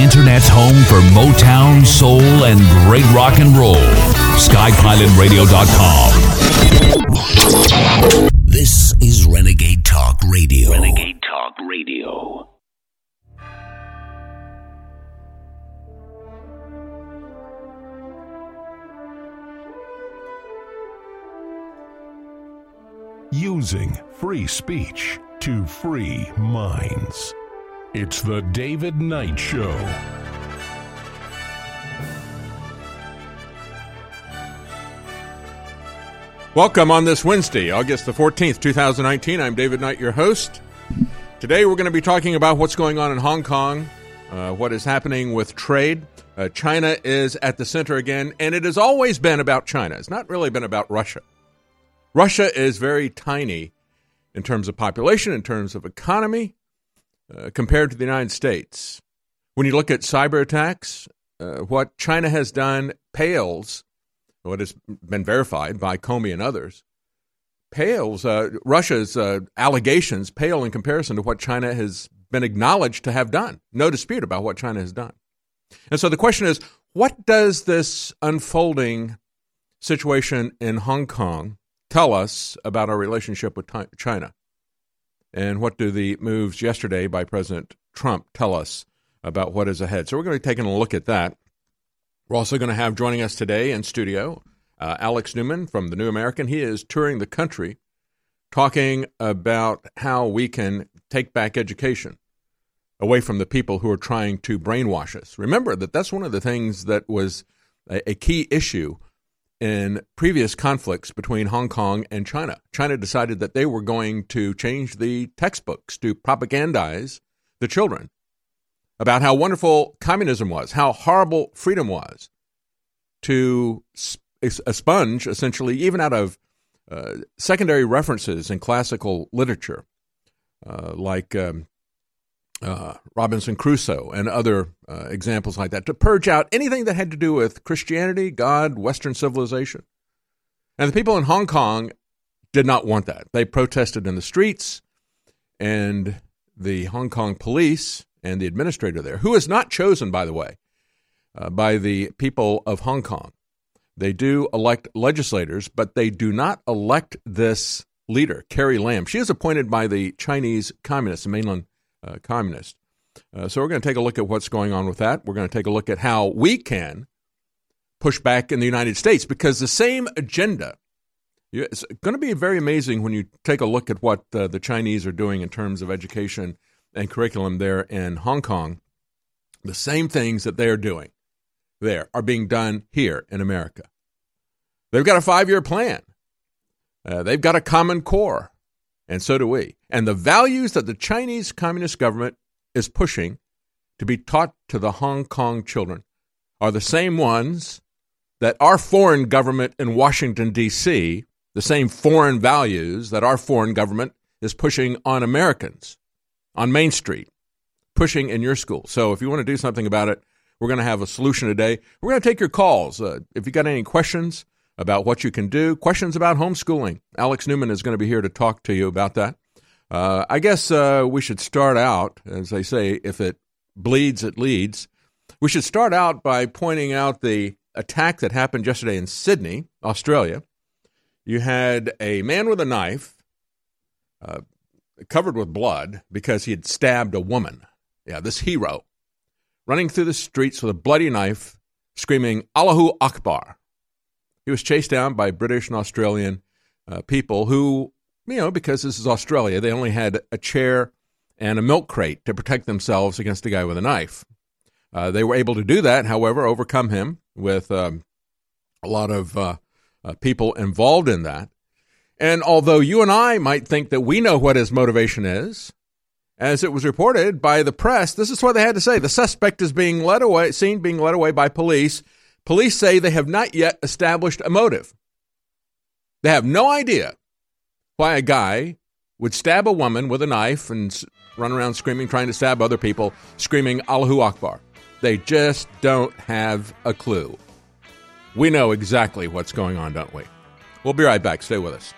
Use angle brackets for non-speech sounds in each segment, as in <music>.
Internet's home for Motown, soul, and great rock and roll. SkyPilotRadio.com. This is Renegade Talk Radio. Renegade Talk Radio. Using free speech to free minds. It's the David Knight Show. Welcome on this Wednesday, August the 14th, 2019. I'm David Knight, your host. Today we're going to be talking about what's going on in Hong Kong, uh, what is happening with trade. Uh, China is at the center again, and it has always been about China. It's not really been about Russia. Russia is very tiny in terms of population, in terms of economy, uh, compared to the United States. When you look at cyber attacks, uh, what China has done pales what has been verified by Comey and others, pales, uh, Russia's uh, allegations pale in comparison to what China has been acknowledged to have done. No dispute about what China has done. And so the question is what does this unfolding situation in Hong Kong tell us about our relationship with China? And what do the moves yesterday by President Trump tell us about what is ahead? So we're going to be taking a look at that. We're also going to have joining us today in studio uh, Alex Newman from the New American. He is touring the country talking about how we can take back education away from the people who are trying to brainwash us. Remember that that's one of the things that was a, a key issue in previous conflicts between Hong Kong and China. China decided that they were going to change the textbooks to propagandize the children about how wonderful communism was, how horrible freedom was, to a sponge, essentially, even out of uh, secondary references in classical literature, uh, like um, uh, Robinson Crusoe and other uh, examples like that, to purge out anything that had to do with Christianity, God, Western civilization. And the people in Hong Kong did not want that. They protested in the streets, and the Hong Kong police and the administrator there, who is not chosen, by the way, uh, by the people of Hong Kong. They do elect legislators, but they do not elect this leader, Carrie Lam. She is appointed by the Chinese communists, the mainland uh, communists. Uh, so we're going to take a look at what's going on with that. We're going to take a look at how we can push back in the United States because the same agenda. It's going to be very amazing when you take a look at what uh, the Chinese are doing in terms of education and curriculum there in Hong Kong, the same things that they are doing there are being done here in America. They've got a five year plan, uh, they've got a common core, and so do we. And the values that the Chinese Communist government is pushing to be taught to the Hong Kong children are the same ones that our foreign government in Washington, D.C., the same foreign values that our foreign government is pushing on Americans on Main Street, pushing in your school. So if you want to do something about it, we're going to have a solution today. We're going to take your calls. Uh, if you got any questions about what you can do, questions about homeschooling, Alex Newman is going to be here to talk to you about that. Uh, I guess uh, we should start out, as they say, if it bleeds, it leads. We should start out by pointing out the attack that happened yesterday in Sydney, Australia. You had a man with a knife uh, covered with blood because he had stabbed a woman. Yeah, this hero running through the streets with a bloody knife, screaming Allahu Akbar. He was chased down by British and Australian uh, people who, you know, because this is Australia, they only had a chair and a milk crate to protect themselves against a guy with a knife. Uh, they were able to do that, however, overcome him with um, a lot of uh, uh people involved in that. And although you and I might think that we know what his motivation is, as it was reported by the press, this is what they had to say. The suspect is being led away, seen being led away by police. Police say they have not yet established a motive. They have no idea why a guy would stab a woman with a knife and run around screaming, trying to stab other people, screaming Allahu Akbar. They just don't have a clue. We know exactly what's going on, don't we? We'll be right back. Stay with us.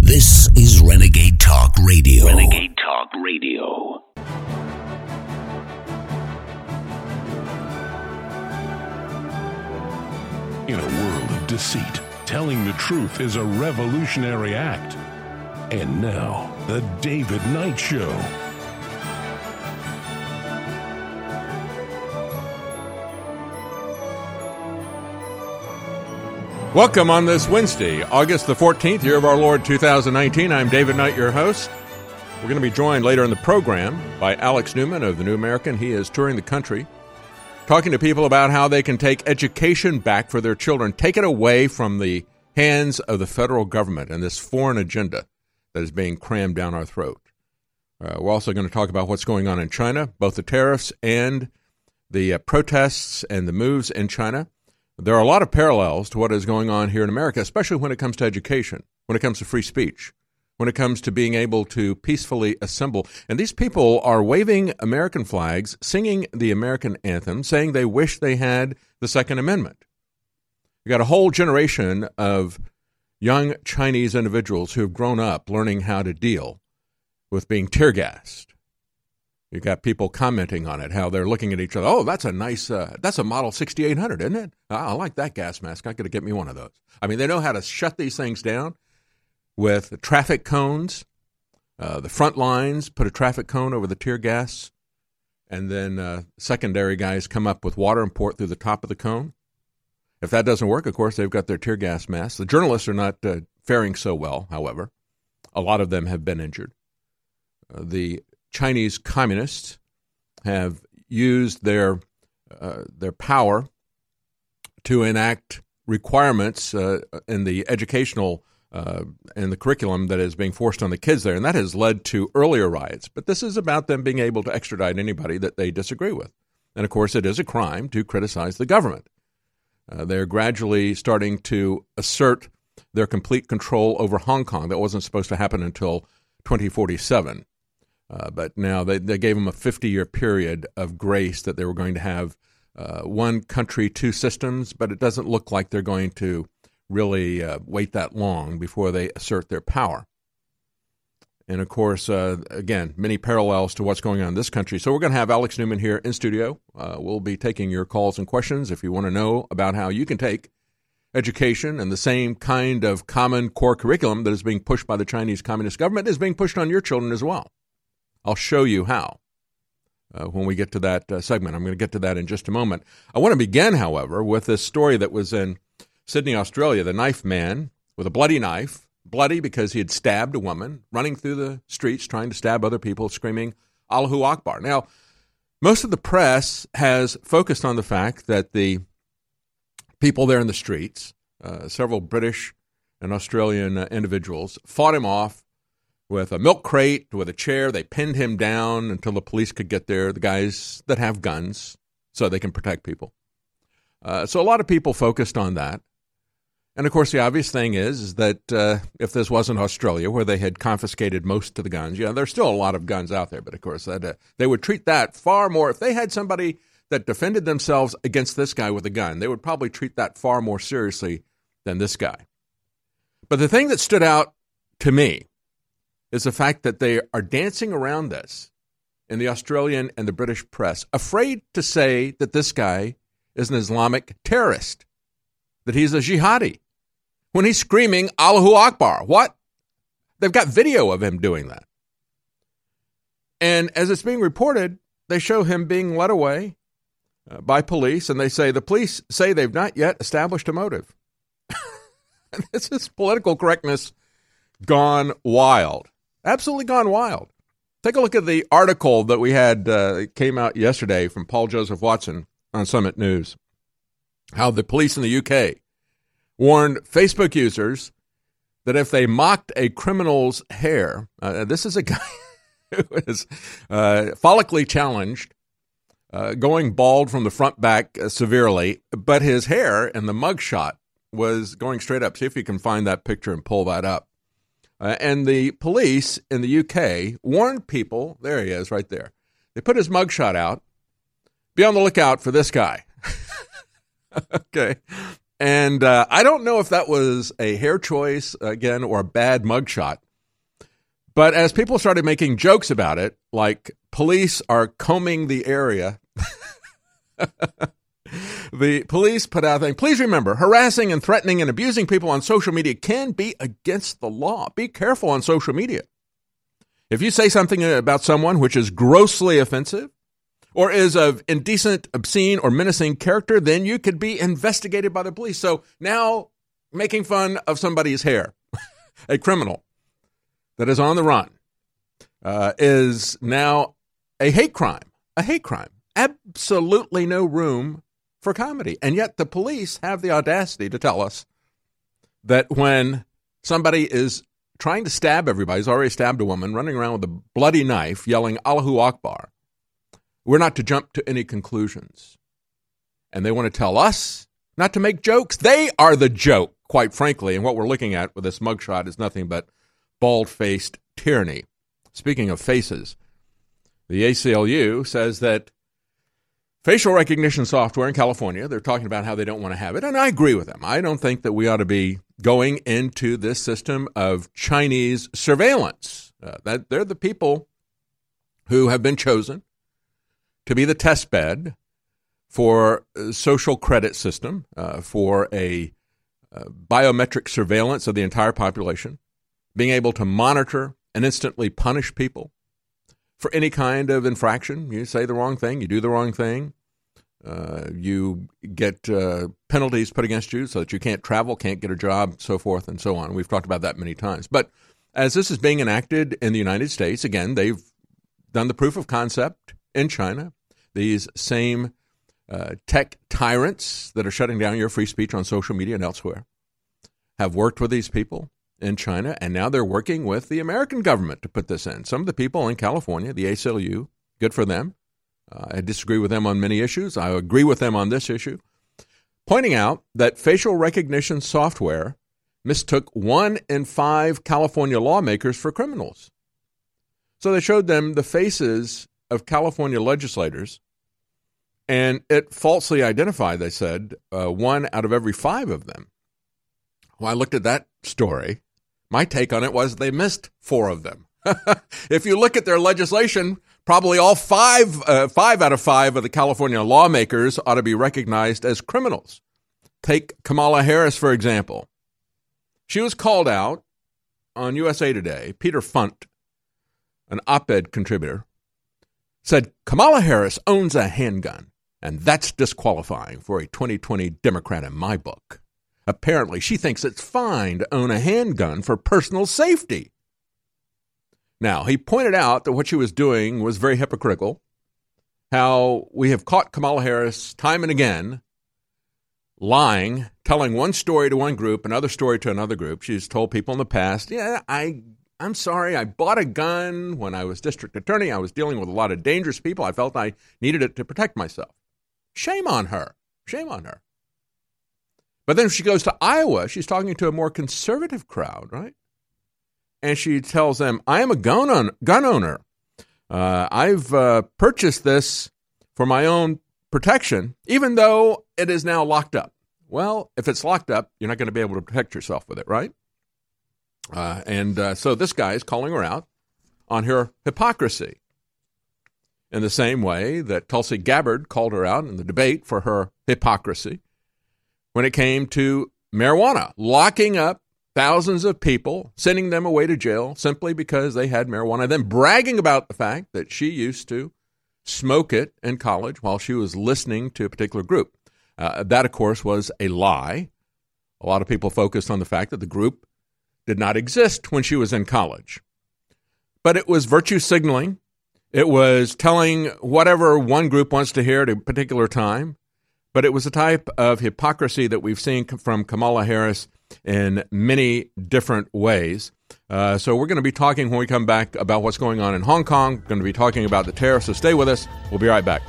This is Renegade Talk Radio. Renegade Talk Radio. In a world of deceit, telling the truth is a revolutionary act. And now, The David Knight Show Welcome on this Wednesday, August the 14th, year of our Lord 2019. I'm David Knight, your host. We're going to be joined later in the program by Alex Newman of the New American. He is touring the country, talking to people about how they can take education back for their children, take it away from the hands of the federal government and this foreign agenda that is being crammed down our throat. Uh, we're also going to talk about what's going on in China, both the tariffs and the uh, protests and the moves in China. There are a lot of parallels to what is going on here in America, especially when it comes to education, when it comes to free speech, when it comes to being able to peacefully assemble. And these people are waving American flags, singing the American anthem, saying they wish they had the Second Amendment. You got a whole generation of young Chinese individuals who have grown up learning how to deal with being tear gassed, you got people commenting on it, how they're looking at each other. Oh, that's a nice, uh, that's a Model 6800, isn't it? I, I like that gas mask. I got to get me one of those. I mean, they know how to shut these things down with traffic cones. Uh, the front lines put a traffic cone over the tear gas, and then uh, secondary guys come up with water and pour it through the top of the cone. If that doesn't work, of course, they've got their tear gas masks. The journalists are not uh, faring so well, however. A lot of them have been injured. Uh, the Chinese communists have used their uh, their power to enact requirements uh, in the educational uh, and the curriculum that is being forced on the kids there, and that has led to earlier riots. But this is about them being able to extradite anybody that they disagree with, and of course, it is a crime to criticize the government. Uh, they're gradually starting to assert their complete control over Hong Kong. That wasn't supposed to happen until 2047. Uh, but now they, they gave them a 50 year period of grace that they were going to have uh, one country, two systems, but it doesn't look like they're going to really uh, wait that long before they assert their power. And of course, uh, again, many parallels to what's going on in this country. So we're going to have Alex Newman here in studio. Uh, we'll be taking your calls and questions if you want to know about how you can take education and the same kind of common core curriculum that is being pushed by the Chinese Communist government is being pushed on your children as well. I'll show you how uh, when we get to that uh, segment. I'm going to get to that in just a moment. I want to begin, however, with this story that was in Sydney, Australia. The knife man with a bloody knife, bloody because he had stabbed a woman, running through the streets trying to stab other people, screaming Allahu Akbar. Now, most of the press has focused on the fact that the people there in the streets, uh, several British and Australian uh, individuals, fought him off with a milk crate, with a chair. They pinned him down until the police could get there, the guys that have guns, so they can protect people. Uh, so a lot of people focused on that. And of course, the obvious thing is, is that uh, if this wasn't Australia, where they had confiscated most of the guns, yeah, there's still a lot of guns out there, but of course, that, uh, they would treat that far more. If they had somebody that defended themselves against this guy with a gun, they would probably treat that far more seriously than this guy. But the thing that stood out to me is the fact that they are dancing around this in the Australian and the British press, afraid to say that this guy is an Islamic terrorist, that he's a jihadi, when he's screaming Allahu Akbar. What? They've got video of him doing that. And as it's being reported, they show him being led away uh, by police, and they say the police say they've not yet established a motive. <laughs> this is political correctness gone wild absolutely gone wild. Take a look at the article that we had uh, came out yesterday from Paul Joseph Watson on Summit News. How the police in the UK warned Facebook users that if they mocked a criminal's hair, uh, this is a <laughs> guy who is uh, follically challenged, uh, going bald from the front back uh, severely, but his hair in the mugshot was going straight up. See if you can find that picture and pull that up. Uh, and the police in the UK warned people. There he is, right there. They put his mugshot out. Be on the lookout for this guy. <laughs> okay. And uh, I don't know if that was a hair choice again or a bad mugshot. But as people started making jokes about it, like police are combing the area, <laughs> the police put out a thing. Please remember, harassing and threatening and abusing people on social media can be against the law. Be careful on social media. If you say something about someone which is grossly offensive or is of indecent, obscene, or menacing character, then you could be investigated by the police. So now making fun of somebody's hair, <laughs> a criminal that is on the run, uh, is now a hate crime. A hate crime. Absolutely no room for comedy. And yet the police have the audacity to tell us that when somebody is trying to stab everybody, he's already stabbed a woman, running around with a bloody knife, yelling Allahu Akbar, we're not to jump to any conclusions. And they want to tell us not to make jokes. They are the joke, quite frankly. And what we're looking at with this mugshot is nothing but bald faced tyranny. Speaking of faces, the ACLU says that facial recognition software in California, they're talking about how they don't want to have it. And I agree with them. I don't think that we ought to be going into this system of Chinese surveillance. Uh, that they're the people who have been chosen to be the test bed for a social credit system, uh, for a uh, biometric surveillance of the entire population, being able to monitor and instantly punish people for any kind of infraction. You say the wrong thing, you do the wrong thing, uh, you get uh, penalties put against you so that you can't travel, can't get a job, so forth and so on. We've talked about that many times. But as this is being enacted in the United States, again, they've done the proof of concept in China. These same uh, tech tyrants that are shutting down your free speech on social media and elsewhere have worked with these people in China, and now they're working with the American government to put this in. Some of the people in California, the ACLU, good for them. Uh, I disagree with them on many issues. I agree with them on this issue, pointing out that facial recognition software mistook one in five California lawmakers for criminals. So they showed them the faces of California legislators, and it falsely identified, they said, uh, one out of every five of them. Well, I looked at that story. My take on it was they missed four of them. <laughs> if you look at their legislation, probably all five, uh, five out of five of the California lawmakers ought to be recognized as criminals. Take Kamala Harris, for example. She was called out on USA Today. Peter Funt, an op ed contributor, said Kamala Harris owns a handgun, and that's disqualifying for a 2020 Democrat in my book. Apparently, she thinks it's fine to own a handgun for personal safety. Now, he pointed out that what she was doing was very hypocritical, how we have caught Kamala Harris time and again lying, telling one story to one group, another story to another group. She's told people in the past, yeah, I I'm sorry, I bought a gun when I was district attorney. I was dealing with a lot of dangerous people. I felt I needed it to protect myself. Shame on her. Shame on her. But then she goes to Iowa. She's talking to a more conservative crowd, right? And she tells them, I am a gun, on, gun owner. Uh, I've uh, purchased this for my own protection, even though it is now locked up. Well, if it's locked up, you're not going to be able to protect yourself with it, right? Uh, and uh, so this guy is calling her out on her hypocrisy in the same way that Tulsi Gabbard called her out in the debate for her hypocrisy when it came to marijuana, locking up thousands of people, sending them away to jail simply because they had marijuana, then bragging about the fact that she used to smoke it in college while she was listening to a particular group. Uh, that, of course, was a lie. A lot of people focused on the fact that the group did not exist when she was in college. But it was virtue signaling. It was telling whatever one group wants to hear at a particular time. But it was a type of hypocrisy that we've seen from Kamala Harris in many different ways. Uh, so we're going to be talking when we come back about what's going on in Hong Kong. We're going to be talking about the tariffs. So stay with us. We'll be right back.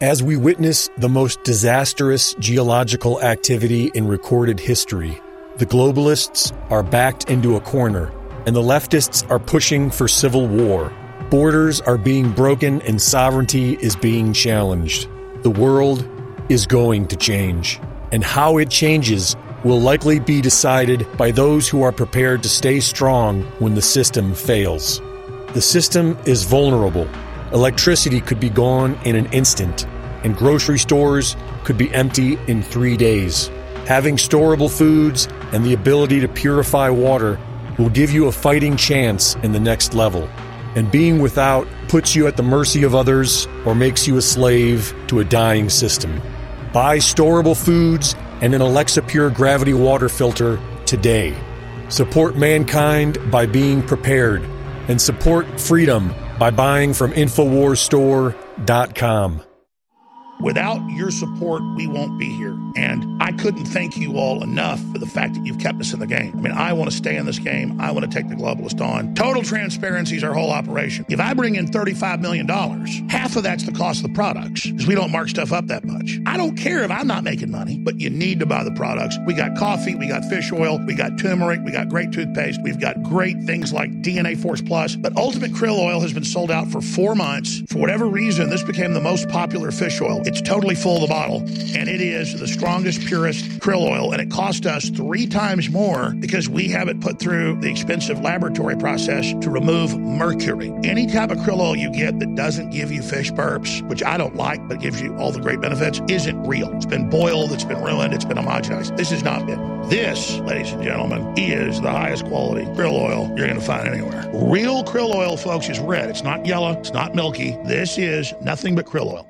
As we witness the most disastrous geological activity in recorded history, the globalists are backed into a corner and the leftists are pushing for civil war. Borders are being broken and sovereignty is being challenged. The world is going to change, and how it changes will likely be decided by those who are prepared to stay strong when the system fails. The system is vulnerable. Electricity could be gone in an instant, and grocery stores could be empty in three days. Having storable foods and the ability to purify water will give you a fighting chance in the next level. And being without puts you at the mercy of others or makes you a slave to a dying system. Buy storable foods and an Alexapure Gravity Water Filter today. Support mankind by being prepared and support freedom by buying from InfoWarsStore.com. Without your support, we won't be here. And I couldn't thank you all enough for the fact that you've kept us in the game. I mean, I want to stay in this game. I want to take the globalist on. Total transparency is our whole operation. If I bring in $35 million, half of that's the cost of the products because we don't mark stuff up that much. I don't care if I'm not making money, but you need to buy the products. We got coffee, we got fish oil, we got turmeric, we got great toothpaste, we've got great things like DNA Force Plus. But Ultimate Krill Oil has been sold out for four months. For whatever reason, this became the most popular fish oil. It's totally full of the bottle, and it is the strongest, purest krill oil, and it cost us three times more because we have it put through the expensive laboratory process to remove mercury. Any type of krill oil you get that doesn't give you fish burps, which I don't like, but gives you all the great benefits, isn't real. It's been boiled, it's been ruined, it's been homogenized. This has not been. This, ladies and gentlemen, is the highest quality krill oil you're going to find anywhere. Real krill oil, folks, is red. It's not yellow, it's not milky. This is nothing but krill oil.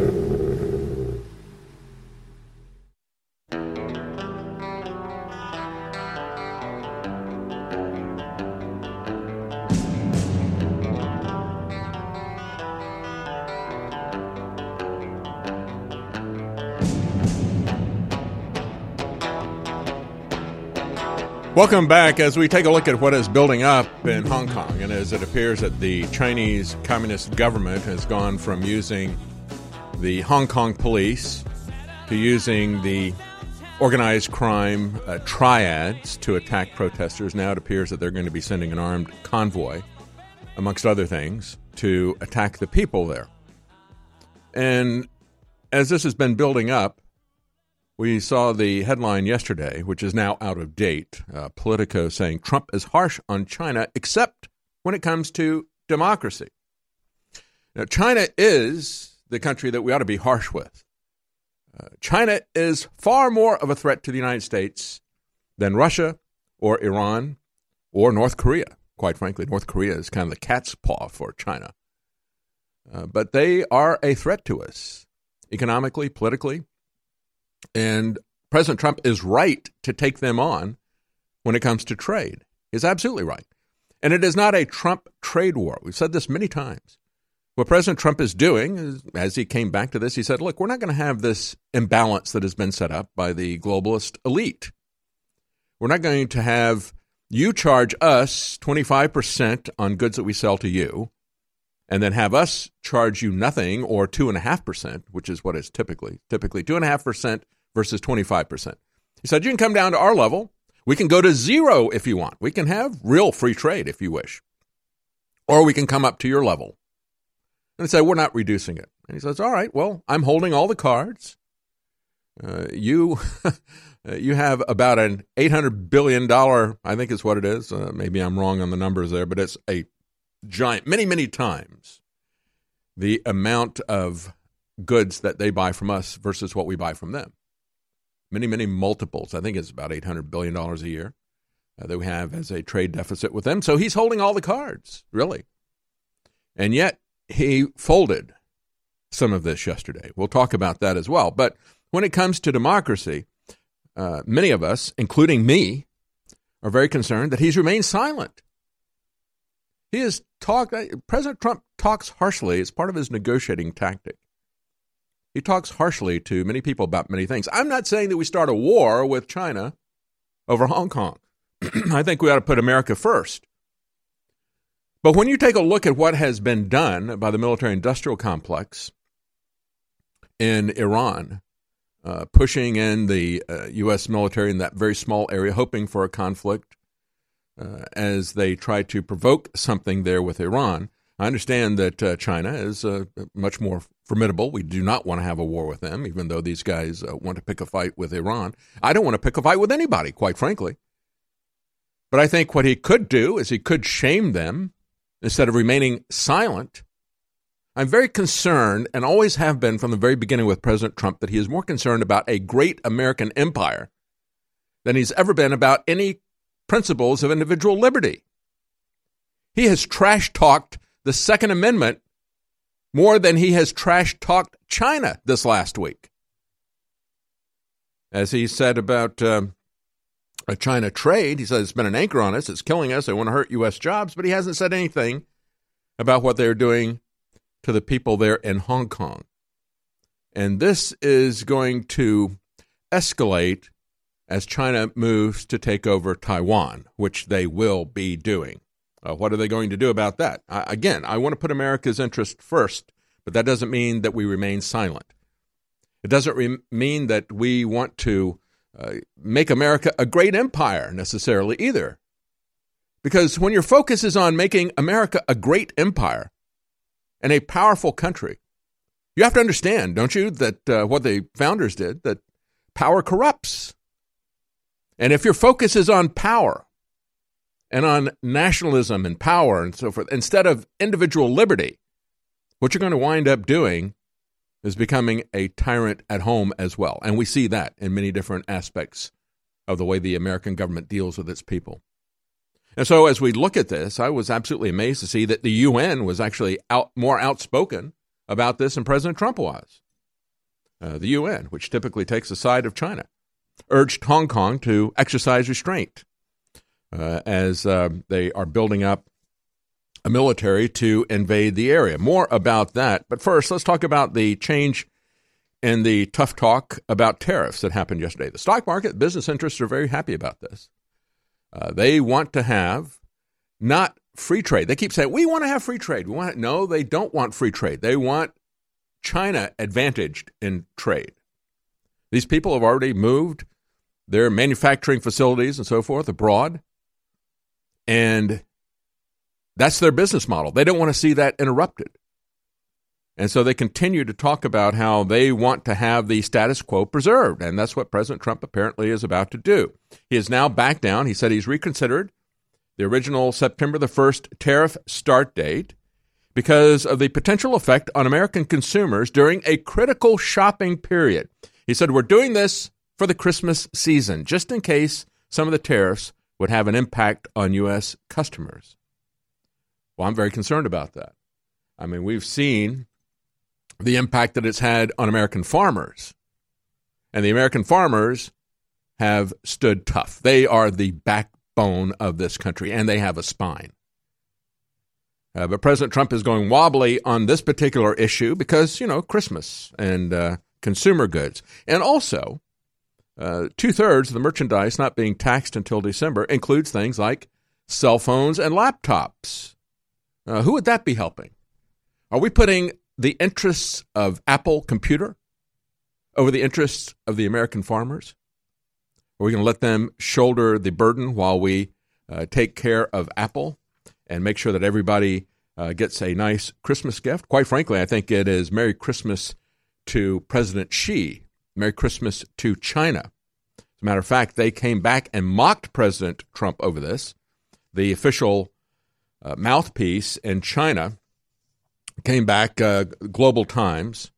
Welcome back as we take a look at what is building up in Hong Kong. And as it appears that the Chinese Communist government has gone from using the Hong Kong police to using the organized crime uh, triads to attack protesters. Now it appears that they're going to be sending an armed convoy, amongst other things, to attack the people there. And as this has been building up, we saw the headline yesterday, which is now out of date. Uh, Politico saying Trump is harsh on China, except when it comes to democracy. Now, China is the country that we ought to be harsh with. Uh, China is far more of a threat to the United States than Russia or Iran or North Korea. Quite frankly, North Korea is kind of the cat's paw for China. Uh, but they are a threat to us economically, politically. And President Trump is right to take them on when it comes to trade. He's absolutely right. And it is not a Trump trade war. We've said this many times. What President Trump is doing, is, as he came back to this, he said, look, we're not going to have this imbalance that has been set up by the globalist elite. We're not going to have you charge us 25% on goods that we sell to you, and then have us charge you nothing or 2.5%, which is what is typically, typically 2.5% versus 25%. He said, you can come down to our level. We can go to zero if you want. We can have real free trade if you wish. Or we can come up to your level. And he said, we're not reducing it. And he says, all right, well, I'm holding all the cards. Uh, you, <laughs> you have about an $800 billion, I think is what it is. Uh, maybe I'm wrong on the numbers there, but it's a giant, many, many times the amount of goods that they buy from us versus what we buy from them many, many multiples. I think it's about $800 billion a year uh, that we have as a trade deficit with them. So he's holding all the cards, really. And yet he folded some of this yesterday. We'll talk about that as well. But when it comes to democracy, uh, many of us, including me, are very concerned that he's remained silent. He has talked, uh, President Trump talks harshly as part of his negotiating tactic. He talks harshly to many people about many things. I'm not saying that we start a war with China over Hong Kong. <clears throat> I think we ought to put America first. But when you take a look at what has been done by the military industrial complex in Iran, uh, pushing in the uh, U.S. military in that very small area, hoping for a conflict uh, as they try to provoke something there with Iran. I understand that uh, China is uh, much more formidable. We do not want to have a war with them, even though these guys uh, want to pick a fight with Iran. I don't want to pick a fight with anybody, quite frankly. But I think what he could do is he could shame them instead of remaining silent. I'm very concerned, and always have been from the very beginning with President Trump, that he is more concerned about a great American empire than he's ever been about any principles of individual liberty. He has trash talked the Second Amendment more than he has trash talked China this last week. As he said about uh, a China trade, he said it's been an anchor on us, it's killing us, they want to hurt U.S. jobs, but he hasn't said anything about what they're doing to the people there in Hong Kong. And this is going to escalate as China moves to take over Taiwan, which they will be doing. Uh, what are they going to do about that? Again, I want to put America's interest first, but that doesn't mean that we remain silent. It doesn't re- mean that we want to uh, make America a great empire necessarily either. Because when your focus is on making America a great empire and a powerful country, you have to understand, don't you, that uh, what the founders did, that power corrupts. And if your focus is on power, and on nationalism and power and so forth instead of individual liberty, what you're going to wind up doing is becoming a tyrant at home as well. And we see that in many different aspects of the way the American government deals with its people. And so as we look at this, I was absolutely amazed to see that the UN was actually out, more outspoken about this than President Trump was. Uh, the UN, which typically takes the side of China, urged Hong Kong to exercise restraint as uh, they are building up a military to invade the area. More about that. But first, let's talk about the change in the tough talk about tariffs that happened yesterday. The stock market, business interests are very happy about this. Uh, they want to have not free trade. They keep saying, we want to have free trade. We want. No, they don't want free trade. They want China advantaged in trade. These people have already moved their manufacturing facilities and so forth abroad. And that's their business model. They don't want to see that interrupted. And so they continue to talk about how they want to have the status quo preserved. And that's what President Trump apparently is about to do. He has now backed down. He said he's reconsidered the original September the 1st tariff start date because of the potential effect on American consumers during a critical shopping period. He said, We're doing this for the Christmas season, just in case some of the tariffs would have an impact on U.S. customers. Well, I'm very concerned about that. I mean, we've seen the impact that it's had on American farmers. And the American farmers have stood tough. They are the backbone of this country, and they have a spine. Uh, but President Trump is going wobbly on this particular issue because, you know, Christmas and uh, consumer goods. And also, uh, Two thirds of the merchandise not being taxed until December includes things like cell phones and laptops. Uh, who would that be helping? Are we putting the interests of Apple Computer over the interests of the American farmers? Are we going to let them shoulder the burden while we uh, take care of Apple and make sure that everybody uh, gets a nice Christmas gift? Quite frankly, I think it is Merry Christmas to President Xi Merry Christmas to China. As a matter of fact, they came back and mocked President Trump over this. The official uh, mouthpiece in China came back, uh, Global Times.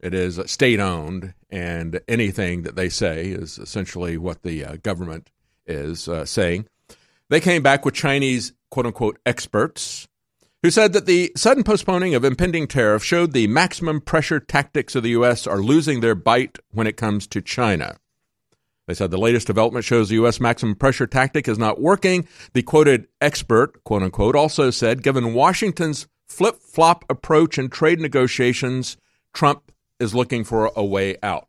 It is state owned, and anything that they say is essentially what the uh, government is uh, saying. They came back with Chinese quote unquote experts who said that the sudden postponing of impending tariffs showed the maximum pressure tactics of the U.S. are losing their bite when it comes to China. They said the latest development shows the U.S. maximum pressure tactic is not working. The quoted expert, quote unquote, also said given Washington's flip flop approach in trade negotiations, Trump is looking for a way out.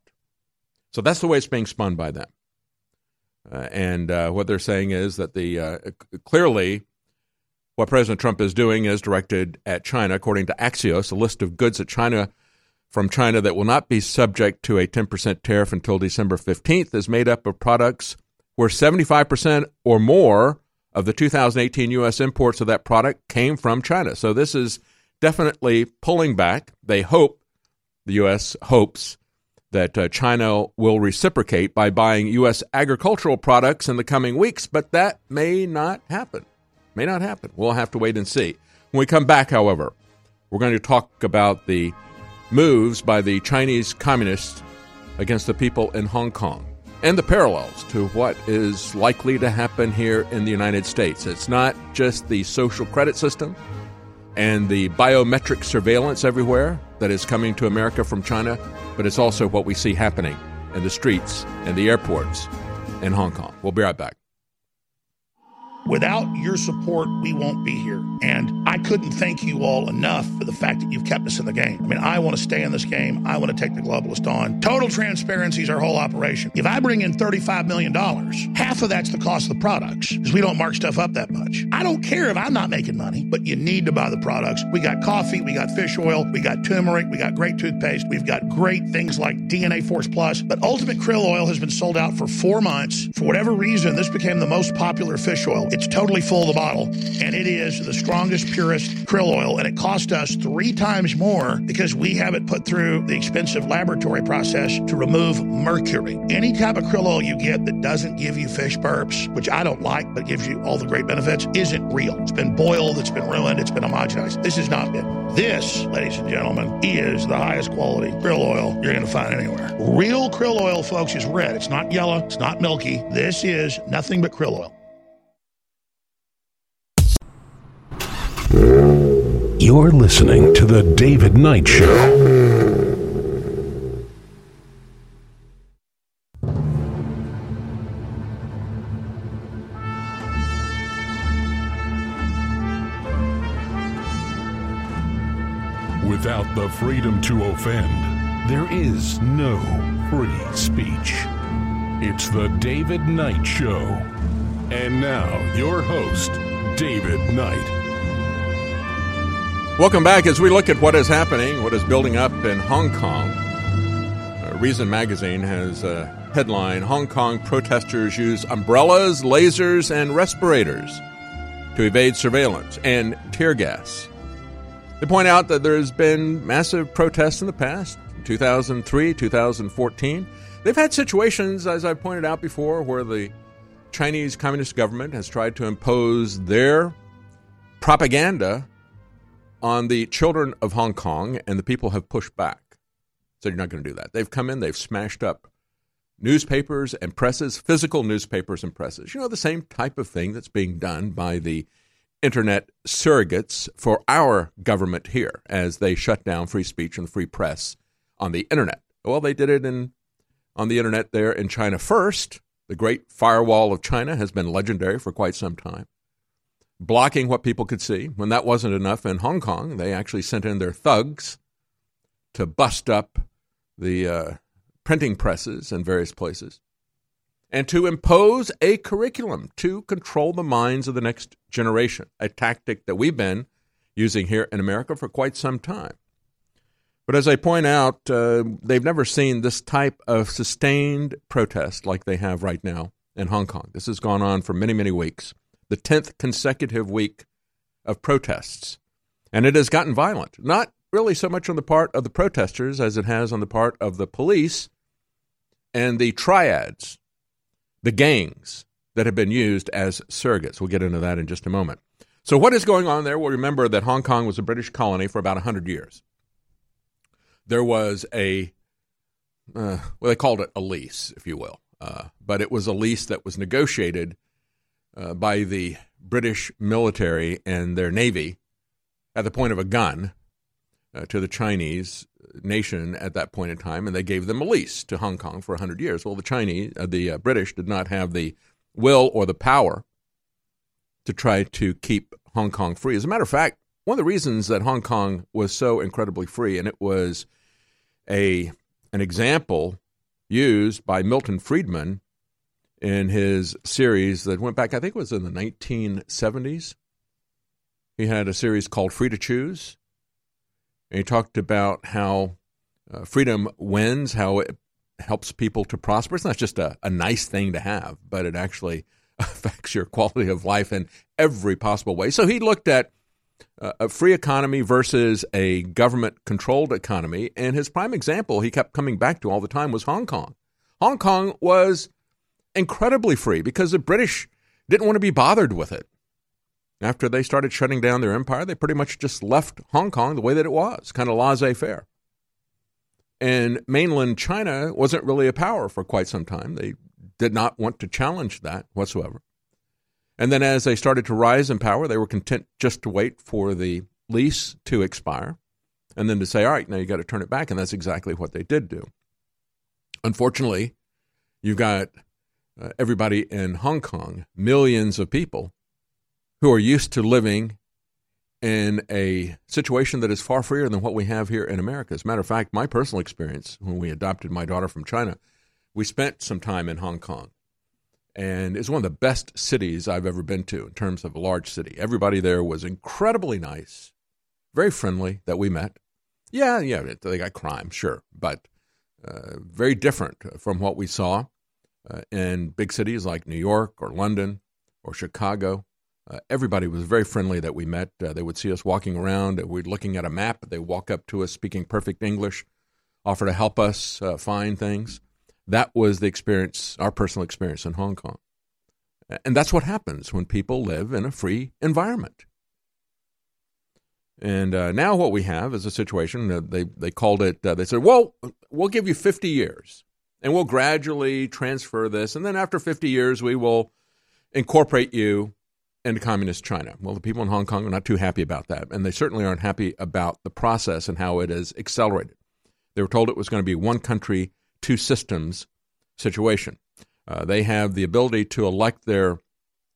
So that's the way it's being spun by them. Uh, and uh, what they're saying is that the uh, clearly What President Trump is doing is directed at China. According to Axios, a list of goods that China from China that will not be subject to a 10% tariff until December 15th is made up of products where 75% or more of the 2018 U.S. imports of that product came from China. So this is definitely pulling back. They hope, the U.S. hopes, that uh, China will reciprocate by buying U.S. agricultural products in the coming weeks, but that may not happen. May not happen. We'll have to wait and see. When we come back, however, we're going to talk about the moves by the Chinese communists against the people in Hong Kong and the parallels to what is likely to happen here in the United States. It's not just the social credit system and the biometric surveillance everywhere that is coming to America from China, but it's also what we see happening in the streets and the airports in Hong Kong. We'll be right back. Without your support, we won't be here. And I couldn't thank you all enough for the fact that you've kept us in the game. I mean, I want to stay in this game. I want to take the globalist on. Total transparency is our whole operation. If I bring in $35 million, half of that's the cost of the products because we don't mark stuff up that much. I don't care if I'm not making money, but you need to buy the products. We got coffee, we got fish oil, we got turmeric, we got great toothpaste, we've got great things like DNA Force Plus. But Ultimate Krill Oil has been sold out for four months. For whatever reason, this became the most popular fish oil. It's totally full of the bottle, and it is the strongest, purest krill oil, and it cost us three times more because we have it put through the expensive laboratory process to remove mercury. Any type of krill oil you get that doesn't give you fish burps, which I don't like, but gives you all the great benefits, isn't real. It's been boiled, it's been ruined, it's been homogenized. This is not been. This, ladies and gentlemen, is the highest quality krill oil you're going to find anywhere. Real krill oil, folks, is red. It's not yellow, it's not milky. This is nothing but krill oil. You're listening to The David Knight Show. Without the freedom to offend, there is no free speech. It's The David Knight Show. And now, your host, David Knight. Welcome back as we look at what is happening, what is building up in Hong Kong. Uh, Reason magazine has a headline Hong Kong protesters use umbrellas, lasers, and respirators to evade surveillance and tear gas. They point out that there's been massive protests in the past, 2003, 2014. They've had situations, as I pointed out before, where the Chinese Communist government has tried to impose their propaganda on the children of Hong Kong, and the people have pushed back. So you're not going to do that. They've come in, they've smashed up newspapers and presses, physical newspapers and presses. You know, the same type of thing that's being done by the internet surrogates for our government here as they shut down free speech and free press on the internet. Well, they did it in on the internet there in China first. The Great Firewall of China has been legendary for quite some time, blocking what people could see. When that wasn't enough in Hong Kong, they actually sent in their thugs to bust up the uh, printing presses in various places and to impose a curriculum to control the minds of the next generation, a tactic that we've been using here in America for quite some time. But as I point out, uh, they've never seen this type of sustained protest like they have right now in Hong Kong. This has gone on for many, many weeks, the 10th consecutive week of protests. And it has gotten violent, not really so much on the part of the protesters as it has on the part of the police and the triads the gangs that have been used as surrogates. We'll get into that in just a moment. So, what is going on there? Well, remember that Hong Kong was a British colony for about 100 years. There was a, uh, well, they called it a lease, if you will, uh, but it was a lease that was negotiated uh, by the British military and their navy at the point of a gun uh, to the Chinese nation at that point in time, and they gave them a lease to Hong Kong for 100 years. Well, the Chinese, uh, the uh, British, did not have the will or the power to try to keep Hong Kong free. As a matter of fact, one of the reasons that Hong Kong was so incredibly free, and it was a an example used by Milton Friedman in his series that went back, I think it was in the 1970s. He had a series called Free to Choose. And he talked about how uh, freedom wins, how it helps people to prosper. It's not just a, a nice thing to have, but it actually <laughs> affects your quality of life in every possible way. So he looked at uh, a free economy versus a government controlled economy. And his prime example he kept coming back to all the time was Hong Kong. Hong Kong was incredibly free because the British didn't want to be bothered with it. After they started shutting down their empire, they pretty much just left Hong Kong the way that it was, kind of laissez faire. And mainland China wasn't really a power for quite some time. They did not want to challenge that whatsoever. And then as they started to rise in power, they were content just to wait for the lease to expire and then to say, all right, now you got to turn it back. And that's exactly what they did do. Unfortunately, you've got uh, everybody in Hong Kong, millions of people who are used to living in a situation that is far freer than what we have here in America. As a matter of fact, my personal experience when we adopted my daughter from China, we spent some time in Hong Kong. And it's one of the best cities I've ever been to in terms of a large city. Everybody there was incredibly nice, very friendly that we met. Yeah, yeah, they got crime, sure, but uh, very different from what we saw uh, in big cities like New York or London or Chicago. Uh, everybody was very friendly that we met. Uh, they would see us walking around. We'd looking at a map. They walk up to us speaking perfect English, offer to help us uh, find things. That was the experience, our personal experience in Hong Kong. And that's what happens when people live in a free environment. And uh, now what we have is a situation that they, they called it, uh, they said, well, we'll give you 50 years and we'll gradually transfer this. And then after 50 years, we will incorporate you into communist China. Well, the people in Hong Kong are not too happy about that. And they certainly aren't happy about the process and how it has accelerated. They were told it was going to be one country, two systems situation. Uh, they have the ability to elect their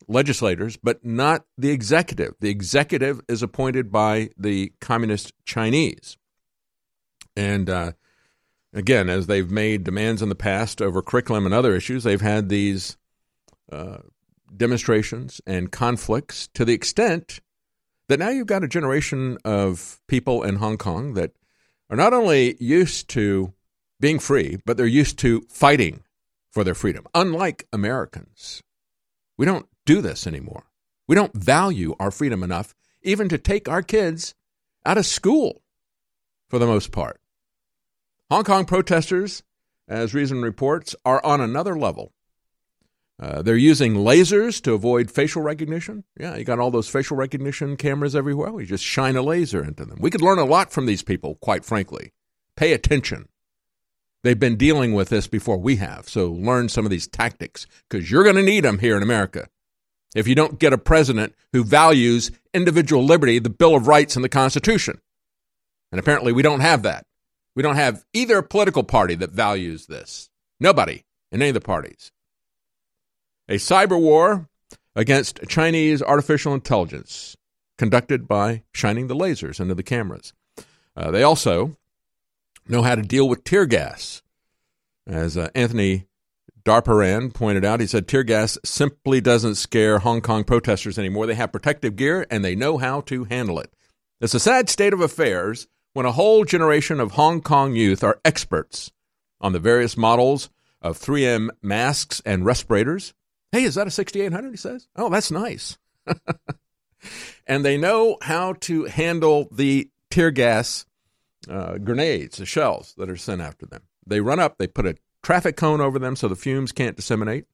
legislators, but not the executive. The executive is appointed by the communist Chinese. And uh, again, as they've made demands in the past over curriculum and other issues, they've had these uh, demonstrations and conflicts to the extent that now you've got a generation of people in Hong Kong that are not only used to being free, but they're used to fighting for their freedom, unlike Americans. We don't do this anymore. We don't value our freedom enough even to take our kids out of school for the most part. Hong Kong protesters, as Reason reports, are on another level. Uh, they're using lasers to avoid facial recognition. Yeah, you got all those facial recognition cameras everywhere. We just shine a laser into them. We could learn a lot from these people, quite frankly. Pay attention. They've been dealing with this before we have, so learn some of these tactics because you're going to need them here in America. If you don't get a president who values individual liberty, the Bill of Rights, and the Constitution. And apparently, we don't have that. We don't have either political party that values this. Nobody in any of the parties. A cyber war against Chinese artificial intelligence conducted by shining the lasers into the cameras. Uh, they also know how to deal with tear gas. As uh, Anthony Dapiran pointed out, he said tear gas simply doesn't scare Hong Kong protesters anymore. They have protective gear and they know how to handle it. It's a sad state of affairs when a whole generation of Hong Kong youth are experts on the various models of 3M masks and respirators. Hey, is that a 6800? He says. Oh, that's nice. <laughs> and they know how to handle the tear gas uh, grenades, the shells that are sent after them. They run up, they put a traffic cone over them so the fumes can't disseminate.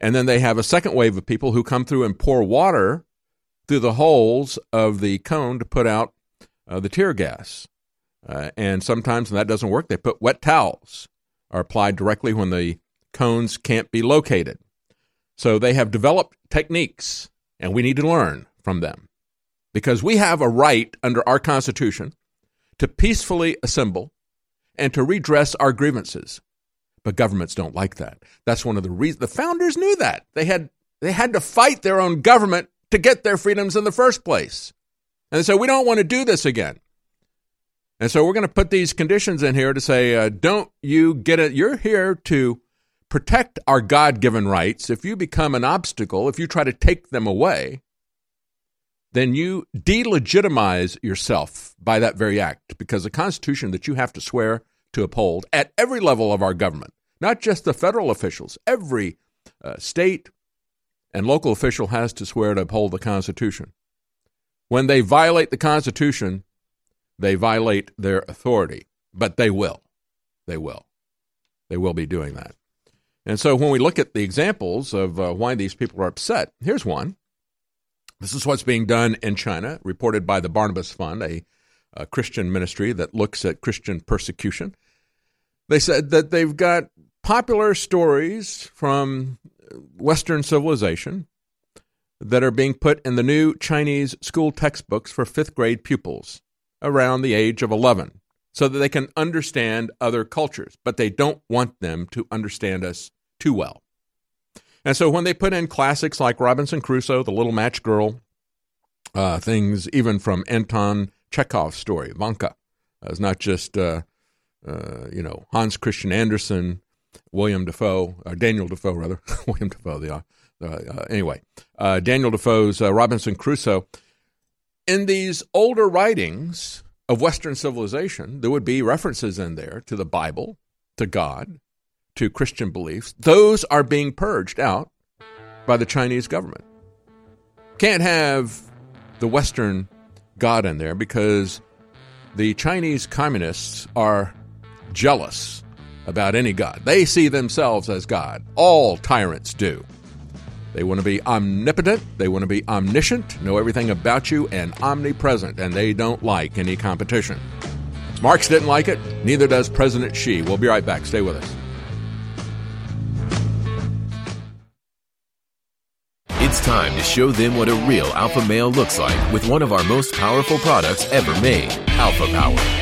And then they have a second wave of people who come through and pour water through the holes of the cone to put out uh, the tear gas. Uh, and sometimes when that doesn't work, they put wet towels are applied directly when the cones can't be located. So they have developed techniques, and we need to learn from them because we have a right under our Constitution to peacefully assemble and to redress our grievances. But governments don't like that. That's one of the reasons the founders knew that. They had they had to fight their own government to get their freedoms in the first place. And said, we don't want to do this again. And so we're going to put these conditions in here to say, uh, don't you get it? You're here to protect our God given rights. If you become an obstacle, if you try to take them away, then you delegitimize yourself by that very act because the Constitution that you have to swear to uphold at every level of our government, not just the federal officials, every uh, state and local official has to swear to uphold the Constitution. When they violate the Constitution, they violate their authority, but they will. They will. They will be doing that. And so when we look at the examples of uh, why these people are upset, here's one. This is what's being done in China, reported by the Barnabas Fund, a, a Christian ministry that looks at Christian persecution. They said that they've got popular stories from Western civilization that are being put in the new Chinese school textbooks for fifth grade pupils around the age of 11 so that they can understand other cultures, but they don't want them to understand us too well. And so when they put in classics like Robinson Crusoe, The Little Match Girl, uh, things even from Anton Chekhov's story, Vanka, uh, it's not just uh, uh, you know Hans Christian Andersen, William Defoe, or uh, Daniel Defoe rather, <laughs> William Defoe. The Uh, uh, anyway, uh, Daniel Defoe's Robinson Crusoe. In these older writings of Western civilization, there would be references in there to the Bible, to God, to Christian beliefs, those are being purged out by the Chinese government. Can't have the Western God in there because the Chinese communists are jealous about any God. They see themselves as God. All tyrants do. They want to be omnipotent, they want to be omniscient, know everything about you, and omnipresent, and they don't like any competition. Marx didn't like it, neither does President Xi. We'll be right back. Stay with us. It's time to show them what a real alpha male looks like with one of our most powerful products ever made, Alpha Power.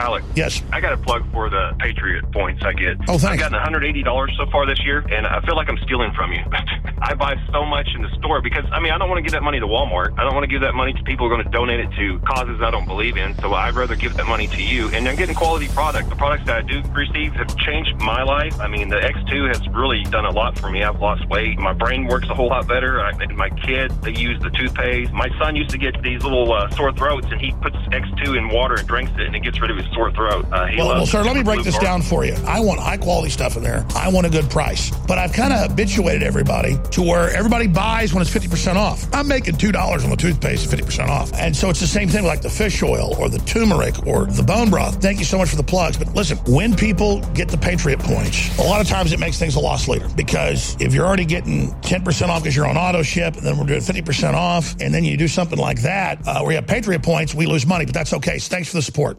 Alec. Yes. I got a plug for the Patriot points I get. Oh, thanks. I've gotten $180 so far this year, and I feel like I'm stealing from you. <laughs> I buy so much in the store because, I mean, I don't want to give that money to Walmart. I don't want to give that money to people who are going to donate it to causes I don't believe in. So I'd rather give that money to you. And I'm getting quality product. The products that I do receive have changed my life. I mean, the X2 has really done a lot for me. I've lost weight. My brain works a whole lot better. I, my kids, they use the toothpaste. My son used to get these little uh, sore throats, and he puts X2 in water and drinks it, and it gets rid of his sore throat. Uh, well, well, sir, let me break this down for you. I want high quality stuff in there. I want a good price. But I've kind of habituated everybody to where everybody buys when it's 50% off. I'm making $2 on the toothpaste 50% off. And so it's the same thing like the fish oil or the turmeric or the bone broth. Thank you so much for the plugs. But listen, when people get the Patriot points, a lot of times it makes things a loss leader because if you're already getting 10% off because you're on auto ship and then we're doing 50% off and then you do something like that uh, where you have Patriot points, we lose money. But that's okay. So thanks for the support.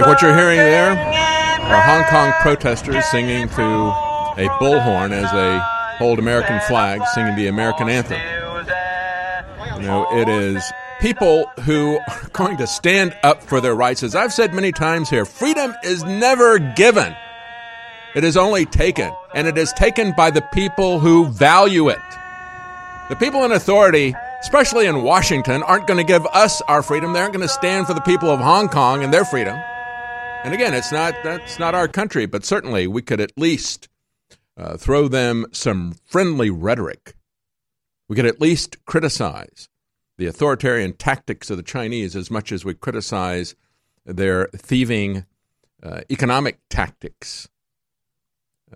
Right, what you're hearing there are Hong Kong protesters singing through a bullhorn as they hold American flags, singing the American anthem. You know, it is people who are <laughs> going to stand up for their rights. As I've said many times here, freedom is never given. It is only taken, and it is taken by the people who value it. The people in authority, especially in Washington, aren't going to give us our freedom. They aren't going to stand for the people of Hong Kong and their freedom. And again, it's not that's not our country, but certainly we could at least uh, throw them some friendly rhetoric. We could at least criticize the authoritarian tactics of the Chinese as much as we criticize their thieving uh, economic tactics.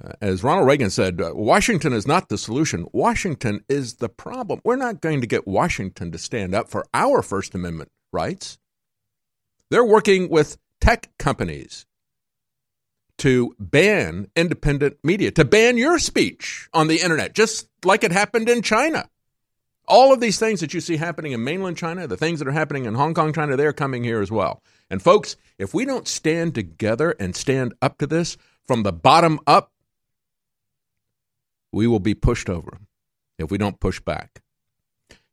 Uh, as Ronald Reagan said, uh, Washington is not the solution. Washington is the problem. We're not going to get Washington to stand up for our First Amendment rights. They're working with tech companies to ban independent media, to ban your speech on the internet, just like it happened in China. All of these things that you see happening in mainland China, the things that are happening in Hong Kong, China, they're coming here as well. And folks, if we don't stand together and stand up to this from the bottom up, we will be pushed over if we don't push back.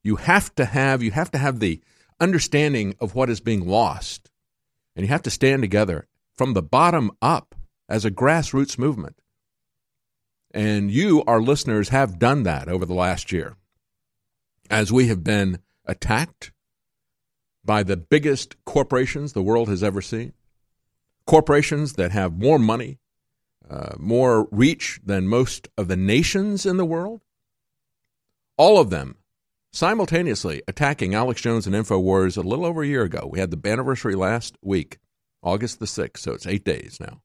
You have to have you have to have the understanding of what is being lost. And you have to stand together from the bottom up as a grassroots movement. And you, our listeners, have done that over the last year. As we have been attacked by the biggest corporations the world has ever seen, corporations that have more money, uh, more reach than most of the nations in the world, all of them simultaneously attacking Alex Jones and InfoWars a little over a year ago. We had the anniversary last week, August the 6th, so it's eight days now.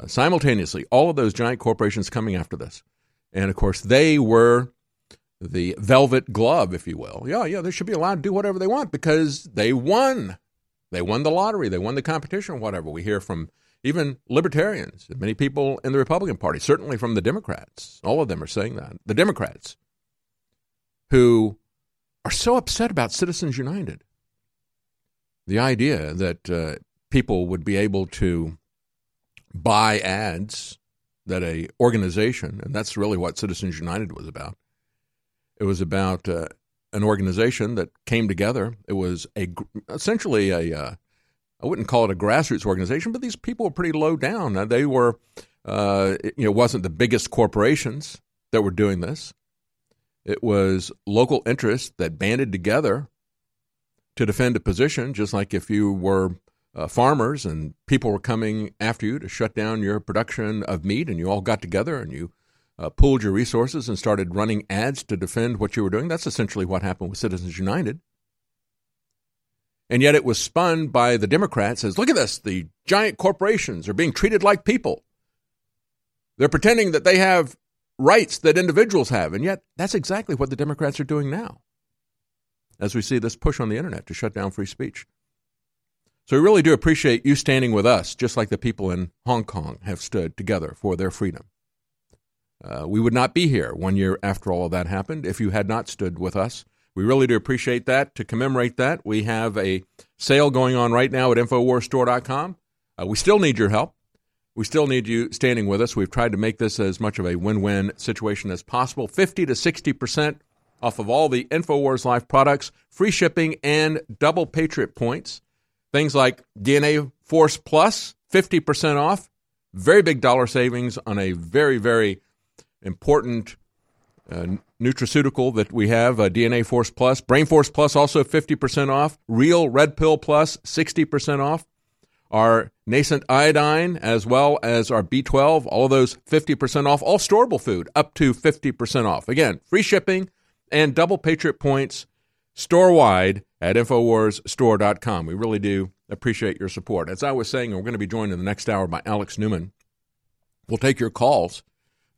Uh, simultaneously, all of those giant corporations coming after this. And of course, they were the velvet glove, if you will. Yeah, yeah, they should be allowed to do whatever they want because they won. They won the lottery, they won the competition, whatever. We hear from even libertarians, many people in the Republican Party, certainly from the Democrats. All of them are saying that. The Democrats who are so upset about Citizens United. The idea that uh, people would be able to buy ads that a organization, and that's really what Citizens United was about. It was about uh, an organization that came together. It was a essentially a uh, I wouldn't call it a grassroots organization, but these people were pretty low down. They were, uh, it, you know, wasn't the biggest corporations that were doing this. It was local interests that banded together to defend a position, just like if you were uh, farmers and people were coming after you to shut down your production of meat, and you all got together and you uh, pooled your resources and started running ads to defend what you were doing. That's essentially what happened with Citizens United. And yet it was spun by the Democrats as look at this, the giant corporations are being treated like people. They're pretending that they have rights that individuals have. And yet that's exactly what the Democrats are doing now as we see this push on the internet to shut down free speech. So we really do appreciate you standing with us, just like the people in Hong Kong have stood together for their freedom. Uh, we would not be here one year after all of that happened if you had not stood with us. We really do appreciate that. To commemorate that, we have a sale going on right now at InfoWarsStore.com. Uh, we still need your help. We still need you standing with us. We've tried to make this as much of a win win situation as possible 50 to 60% off of all the InfoWars Life products, free shipping, and double Patriot points. Things like DNA Force Plus, 50% off. Very big dollar savings on a very, very important uh, nutraceutical that we have, uh, DNA Force Plus. Brain Force Plus also 50% off. Real Red Pill Plus 60% off. Our nascent iodine as well as our B12, all of those 50% off. All storable food up to 50% off. Again, free shipping and double Patriot points store wide at InfoWarsStore.com. We really do appreciate your support. As I was saying, we're going to be joined in the next hour by Alex Newman. We'll take your calls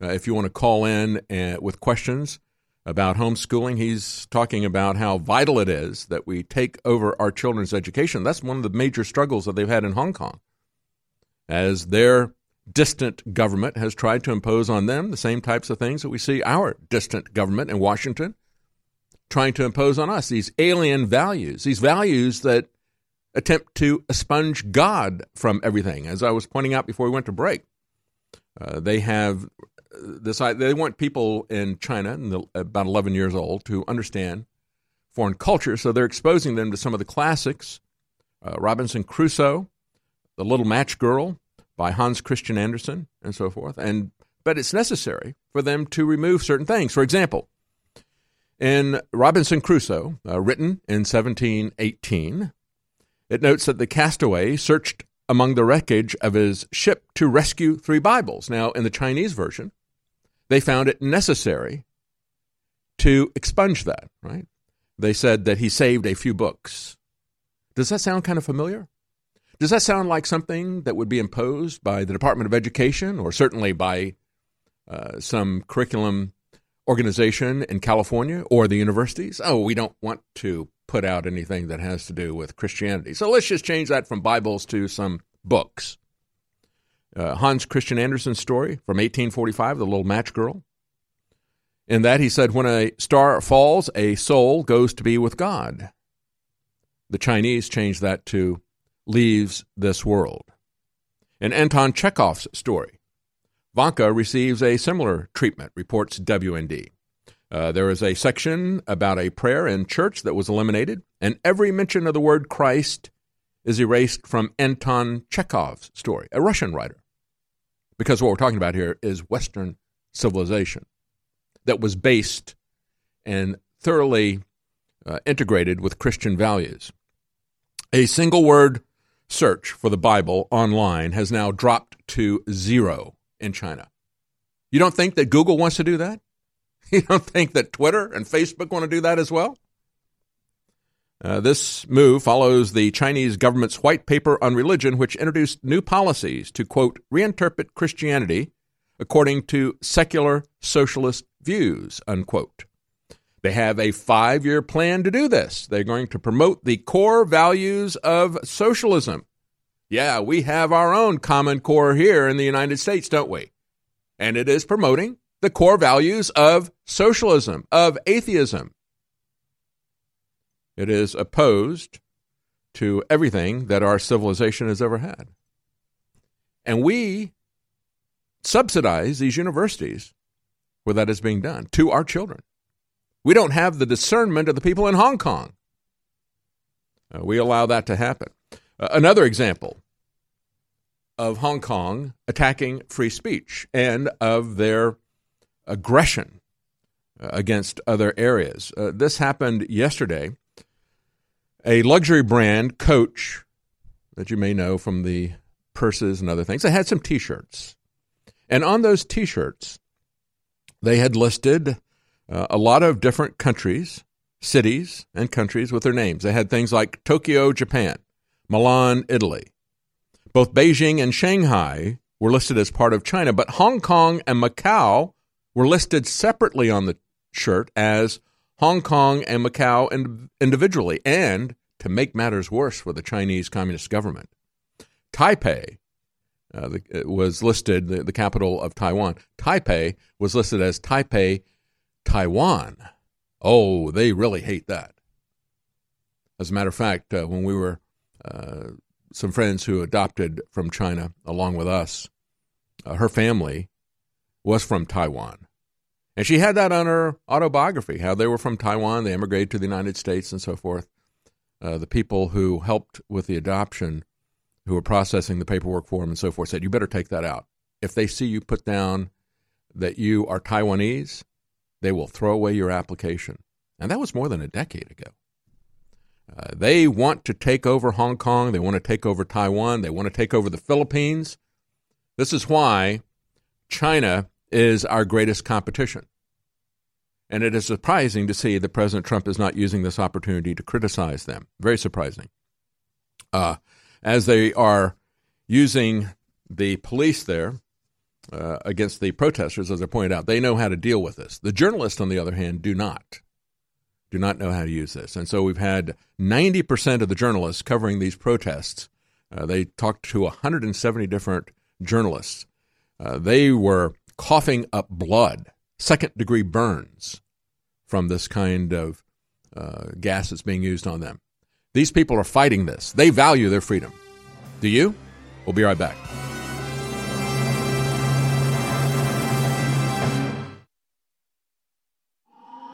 uh, if you want to call in uh, with questions about homeschooling, he's talking about how vital it is that we take over our children's education. That's one of the major struggles that they've had in Hong Kong, as their distant government has tried to impose on them the same types of things that we see our distant government in Washington trying to impose on us these alien values, these values that attempt to expunge God from everything. As I was pointing out before we went to break, uh, they have this they want people in China, the, about 11 years old, to understand foreign culture, so they're exposing them to some of the classics uh, Robinson Crusoe, The Little Match Girl by Hans Christian Andersen, and so forth. And but it's necessary for them to remove certain things. For example, in Robinson Crusoe, uh, written in 1718, it notes that the castaway searched among the wreckage of his ship to rescue three Bibles. Now, in the Chinese version, they found it necessary to expunge that, right? They said that he saved a few books. Does that sound kind of familiar? Does that sound like something that would be imposed by the Department of Education or certainly by uh, some curriculum organization in California or the universities? Oh, we don't want to put out anything that has to do with Christianity. So let's just change that from Bibles to some books. Uh, Hans Christian Andersen's story from 1845, The Little Match Girl. In that, he said, When a star falls, a soul goes to be with God. The Chinese changed that to leaves this world. In Anton Chekhov's story, Vanka receives a similar treatment, reports WND. Uh, there is a section about a prayer in church that was eliminated, and every mention of the word Christ is erased from Anton Chekhov's story, a Russian writer. Because what we're talking about here is Western civilization that was based and thoroughly uh, integrated with Christian values. A single word search for the Bible online has now dropped to zero in China. You don't think that Google wants to do that? <laughs> You don't think that Twitter and Facebook want to do that as well? Uh, this move follows the Chinese government's white paper on religion, which introduced new policies to, quote, reinterpret Christianity according to secular socialist views, unquote. They have a five year plan to do this. They're going to promote the core values of socialism. Yeah, we have our own common core here in the United States, don't we? And it is promoting the core values of socialism, of atheism. It is opposed to everything that our civilization has ever had. And we subsidize these universities where that is being done to our children. We don't have the discernment of the people in Hong Kong. Uh, we allow that to happen. Uh, another example of Hong Kong attacking free speech and of their aggression uh, against other areas. Uh, this happened yesterday. A luxury brand, Coach, that you may know from the purses and other things, they had some t shirts. And on those t shirts, they had listed uh, a lot of different countries, cities, and countries with their names. They had things like Tokyo, Japan, Milan, Italy. Both Beijing and Shanghai were listed as part of China, but Hong Kong and Macau were listed separately on the shirt as Hong Kong and Macau individually. And to make matters worse for the Chinese Communist government, Taipei uh, the, was listed, the, the capital of Taiwan. Taipei was listed as Taipei, Taiwan. Oh, they really hate that. As a matter of fact, uh, when we were uh, some friends who adopted from China along with us, uh, her family was from Taiwan. And she had that on her autobiography, how they were from Taiwan, they immigrated to the United States and so forth. Uh, the people who helped with the adoption who were processing the paperwork for them and so forth said, You better take that out. If they see you put down that you are Taiwanese, they will throw away your application. And that was more than a decade ago. Uh, they want to take over Hong Kong. They want to take over Taiwan. They want to take over the Philippines. This is why China is our greatest competition. And it is surprising to see that President Trump is not using this opportunity to criticize them. Very surprising. Uh, as they are using the police there uh, against the protesters, as I pointed out, they know how to deal with this. The journalists, on the other hand, do not. Do not know how to use this. And so we've had 90% of the journalists covering these protests. Uh, they talked to 170 different journalists. Uh, they were coughing up blood, second degree burns from this kind of uh, gas that's being used on them. These people are fighting this. They value their freedom. Do you? We'll be right back.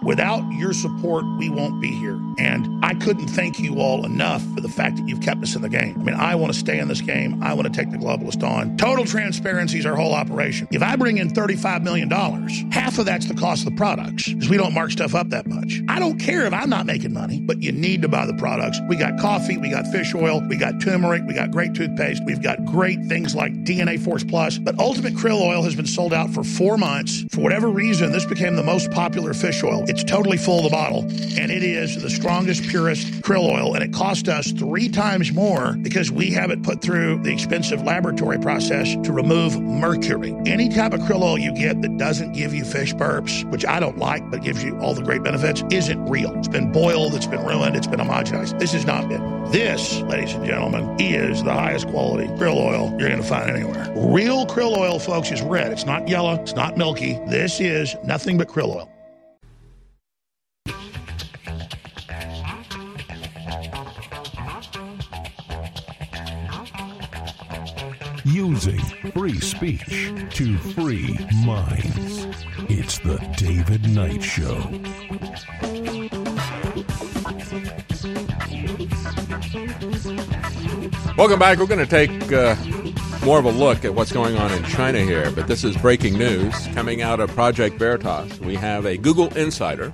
Without your support, we won't be here. And I couldn't thank you all enough for the fact that you've kept us in the game. I mean, I want to stay in this game. I want to take the globalist on. Total transparency is our whole operation. If I bring in $35 million, half of that's the cost of the products because we don't mark stuff up that much. I don't care if I'm not making money, but you need to buy the products. We got coffee, we got fish oil, we got turmeric, we got great toothpaste, we've got great things like DNA Force Plus. But Ultimate Krill Oil has been sold out for four months. For whatever reason, this became the most popular fish oil. It's totally full of the bottle, and it is the strongest, purest krill oil, and it cost us three times more because we have it put through the expensive laboratory process to remove mercury. Any type of krill oil you get that doesn't give you fish burps, which I don't like, but gives you all the great benefits, isn't real. It's been boiled, it's been ruined, it's been homogenized. This is not been. This, ladies and gentlemen, is the highest quality krill oil you're going to find anywhere. Real krill oil, folks, is red. It's not yellow, it's not milky. This is nothing but krill oil. Using free speech to free minds. It's the David Knight Show. Welcome back. We're going to take uh, more of a look at what's going on in China here, but this is breaking news coming out of Project Veritas. We have a Google insider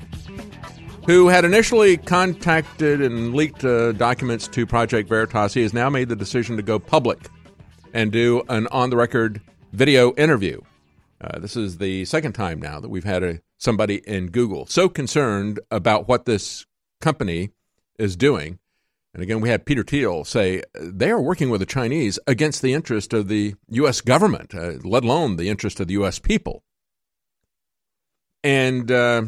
who had initially contacted and leaked uh, documents to Project Veritas. He has now made the decision to go public and do an on the record video interview. Uh, this is the second time now that we've had a, somebody in Google so concerned about what this company is doing. And again, we had Peter Thiel say they are working with the Chinese against the interest of the U.S. government, uh, let alone the interest of the U.S. people. And uh,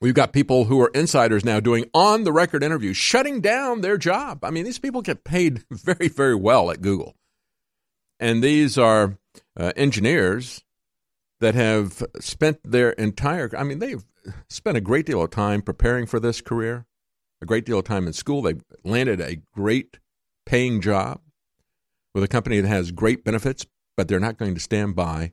we've got people who are insiders now doing on the record interviews, shutting down their job. I mean, these people get paid <laughs> very, very well at Google. And these are uh, engineers that have spent their entire, I mean, they've spent a great deal of time preparing for this career, a great deal of time in school. They've landed a great paying job with a company that has great benefits, but they're not going to stand by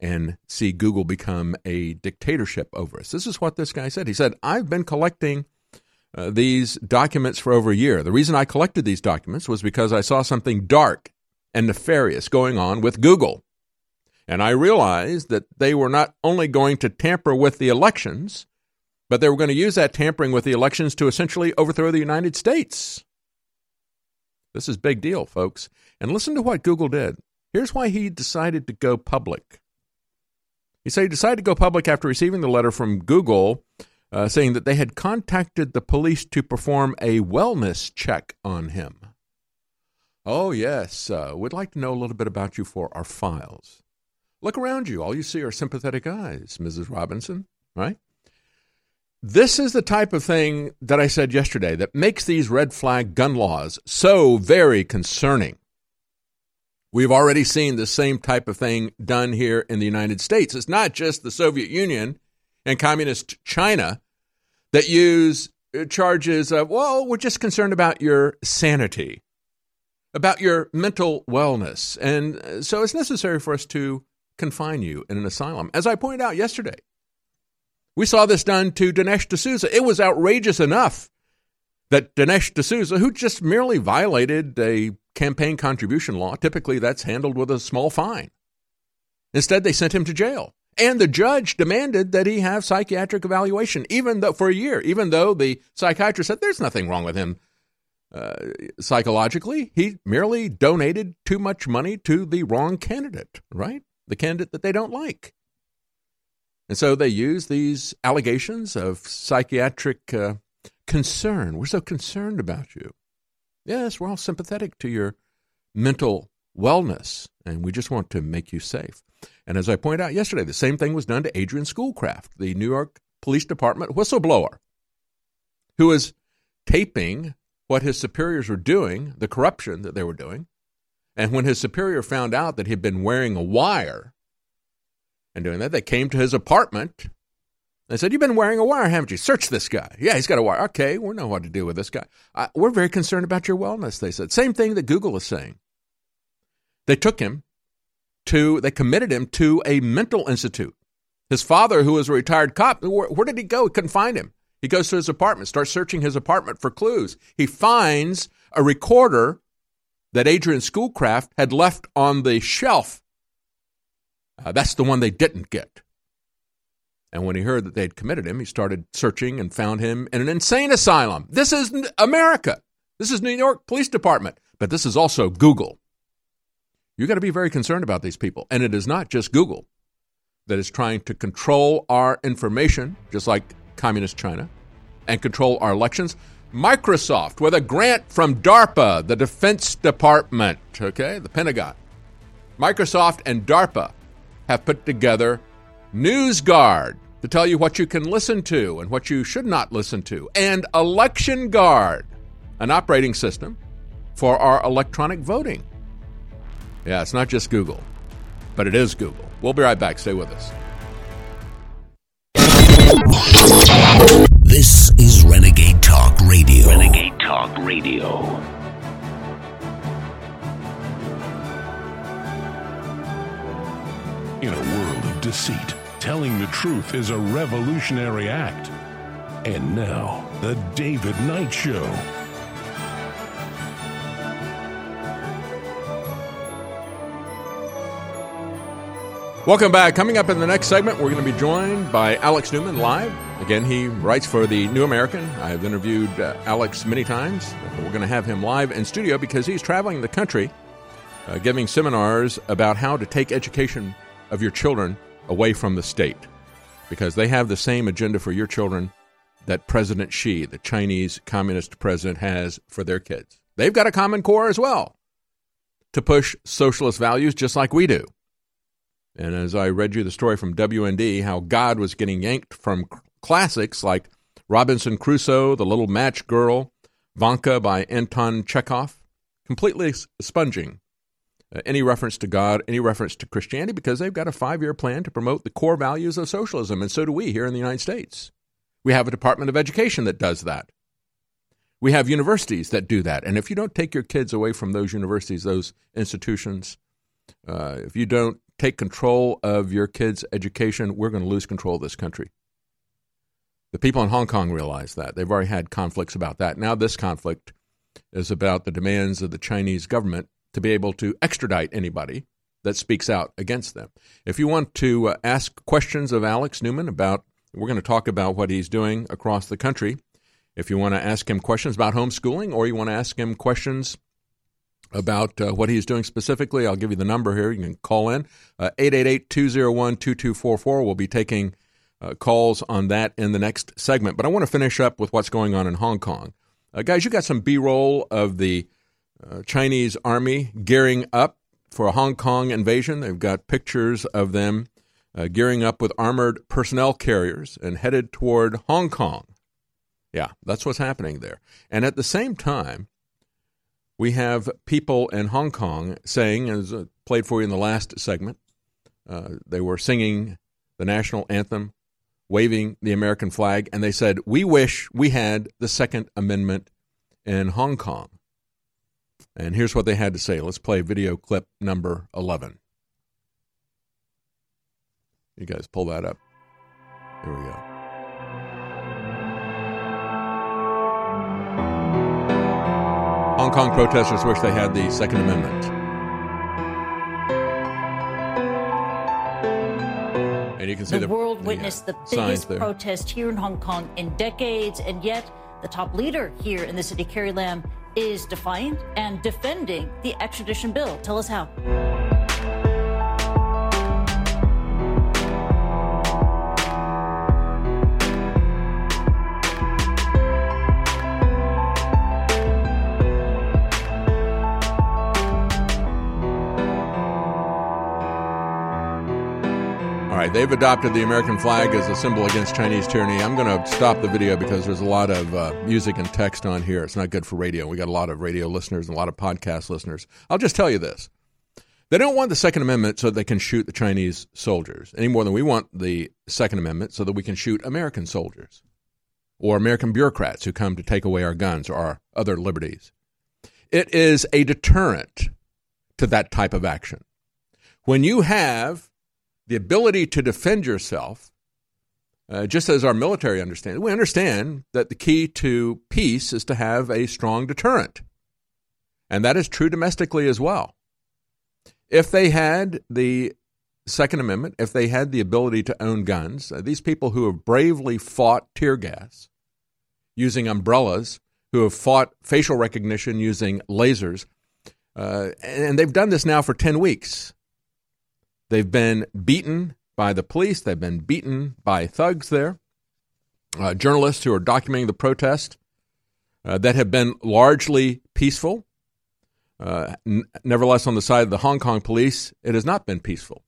and see Google become a dictatorship over us. This is what this guy said. He said, I've been collecting uh, these documents for over a year. The reason I collected these documents was because I saw something dark and nefarious going on with Google. And I realized that they were not only going to tamper with the elections, but they were going to use that tampering with the elections to essentially overthrow the United States. This is big deal, folks. And listen to what Google did. Here's why he decided to go public. He said he decided to go public after receiving the letter from Google uh, saying that they had contacted the police to perform a wellness check on him. Oh, yes. Uh, we'd like to know a little bit about you for our files. Look around you. All you see are sympathetic eyes, Mrs. Robinson, right? This is the type of thing that I said yesterday that makes these red flag gun laws so very concerning. We've already seen the same type of thing done here in the United States. It's not just the Soviet Union and communist China that use uh, charges of, well, we're just concerned about your sanity about your mental wellness. And uh, so it's necessary for us to confine you in an asylum. As I pointed out yesterday, we saw this done to Dinesh D'Souza. It was outrageous enough that Dinesh D'Souza, who just merely violated a campaign contribution law, typically that's handled with a small fine. Instead, they sent him to jail. And the judge demanded that he have psychiatric evaluation, even though for a year, even though the psychiatrist said there's nothing wrong with him uh, psychologically, he merely donated too much money to the wrong candidate, right? The candidate that they don't like. And so they use these allegations of psychiatric uh, concern. We're so concerned about you. Yes, we're all sympathetic to your mental wellness, and we just want to make you safe. And as I pointed out yesterday, the same thing was done to Adrian Schoolcraft, the New York Police Department whistleblower, who was taping what his superiors were doing, the corruption that they were doing. And when his superior found out that he'd been wearing a wire and doing that, they came to his apartment. They said, You've been wearing a wire, haven't you? Search this guy. Yeah, he's got a wire. Okay, we know what to do with this guy. Uh, we're very concerned about your wellness, they said. Same thing that Google is saying. They took him to, they committed him to a mental institute His father, who was a retired cop, where, where did he go? He couldn't find him. He goes to his apartment, starts searching his apartment for clues. He finds a recorder that Adrian Schoolcraft had left on the shelf. Uh, that's the one they didn't get. And when he heard that they'd committed him, he started searching and found him in an insane asylum. This is America. This is New York Police Department, but this is also Google. You've got to be very concerned about these people. And it is not just Google that is trying to control our information, just like Communist China, and control our elections. Microsoft, with a grant from DARPA, the Defense Department, okay, the Pentagon. Microsoft and DARPA have put together NewsGuard to tell you what you can listen to and what you should not listen to, and Election Guard, an operating system for our electronic voting. Yeah, it's not just Google, but it is Google. We'll be right back. Stay with us. This is Renegade Talk Radio. Renegade Talk Radio. In a world of deceit, telling the truth is a revolutionary act. And now, The David Knight Show. Welcome back. Coming up in the next segment, we're going to be joined by Alex Newman live. Again, he writes for the New American. I've interviewed uh, Alex many times. We're going to have him live in studio because he's traveling the country uh, giving seminars about how to take education of your children away from the state because they have the same agenda for your children that President Xi, the Chinese communist president, has for their kids. They've got a common core as well to push socialist values just like we do. And as I read you the story from WND, how God was getting yanked from classics like Robinson Crusoe, The Little Match Girl, Vanka by Anton Chekhov, completely sponging uh, any reference to God, any reference to Christianity, because they've got a five year plan to promote the core values of socialism. And so do we here in the United States. We have a Department of Education that does that. We have universities that do that. And if you don't take your kids away from those universities, those institutions, uh, if you don't take control of your kids' education, we're going to lose control of this country. The people in Hong Kong realize that. They've already had conflicts about that. Now, this conflict is about the demands of the Chinese government to be able to extradite anybody that speaks out against them. If you want to uh, ask questions of Alex Newman about, we're going to talk about what he's doing across the country. If you want to ask him questions about homeschooling or you want to ask him questions about uh, what he's doing specifically, I'll give you the number here. You can call in uh, 888 201 2244. We'll be taking uh, calls on that in the next segment. But I want to finish up with what's going on in Hong Kong. Uh, guys, you got some B roll of the uh, Chinese army gearing up for a Hong Kong invasion. They've got pictures of them uh, gearing up with armored personnel carriers and headed toward Hong Kong. Yeah, that's what's happening there. And at the same time, we have people in Hong Kong saying, as I played for you in the last segment, uh, they were singing the national anthem, waving the American flag, and they said, We wish we had the Second Amendment in Hong Kong. And here's what they had to say. Let's play video clip number 11. You guys pull that up. Here we go. Hong Kong protesters wish they had the Second Amendment. And you can see the, the world the, uh, witnessed the biggest protest here in Hong Kong in decades, and yet the top leader here in the city, Carrie Lam, is defiant and defending the extradition bill. Tell us how. They've adopted the American flag as a symbol against Chinese tyranny. I'm going to stop the video because there's a lot of uh, music and text on here. It's not good for radio. We got a lot of radio listeners and a lot of podcast listeners. I'll just tell you this. They don't want the Second Amendment so they can shoot the Chinese soldiers any more than we want the Second Amendment so that we can shoot American soldiers or American bureaucrats who come to take away our guns or our other liberties. It is a deterrent to that type of action. When you have the ability to defend yourself, uh, just as our military understands, we understand that the key to peace is to have a strong deterrent. And that is true domestically as well. If they had the Second Amendment, if they had the ability to own guns, uh, these people who have bravely fought tear gas using umbrellas, who have fought facial recognition using lasers, uh, and they've done this now for 10 weeks. They've been beaten by the police, they've been beaten by thugs there, uh, journalists who are documenting the protest uh, that have been largely peaceful. Uh, n- nevertheless, on the side of the Hong Kong police, it has not been peaceful.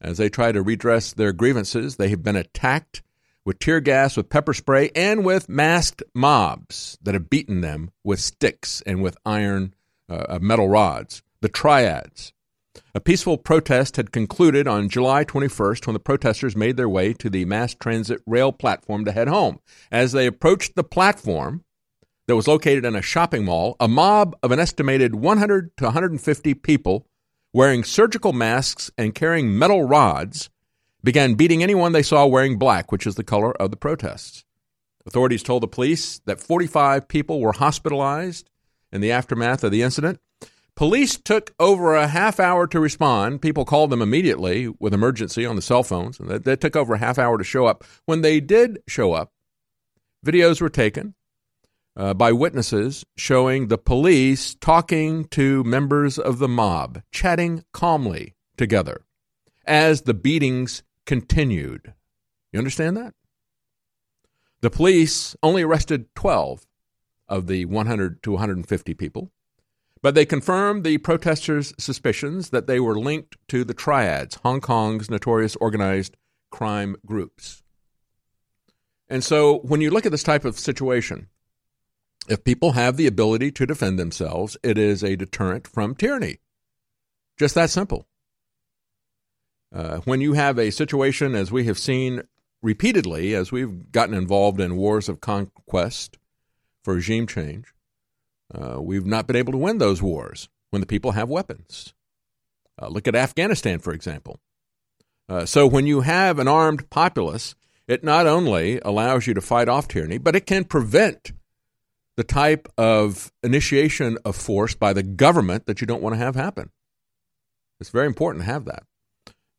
As they try to redress their grievances, they have been attacked with tear gas, with pepper spray, and with masked mobs that have beaten them with sticks and with iron uh, uh metal rods. The triads. A peaceful protest had concluded on July 21st when the protesters made their way to the mass transit rail platform to head home. As they approached the platform, that was located in a shopping mall, a mob of an estimated 100 to 150 people wearing surgical masks and carrying metal rods began beating anyone they saw wearing black, which is the color of the protests. Authorities told the police that 45 people were hospitalized in the aftermath of the incident. Police took over a half hour to respond. People called them immediately with emergency on the cell phones. And that, took over a half hour to show up. When they did show up, videos were taken uh, by witnesses showing the police talking to members of the mob, chatting calmly together as the beatings continued. You understand that? The police only arrested 12 of the 100 to 150 people, but they confirmed the protesters' suspicions that they were linked to the triads, Hong Kong's notorious organized crime groups. And so when you look at this type of situation, if people have the ability to defend themselves, it is a deterrent from tyranny. Just that simple. Uh, when you have a situation, as we have seen repeatedly, as we've gotten involved in wars of conquest for regime change, uh, we've not been able to win those wars when the people have weapons. Uh, look at Afghanistan, for example. Uh, so when you have an armed populace, it not only allows you to fight off tyranny, but it can prevent the type of initiation of force by the government that you don't want to have happen. It's very important to have that.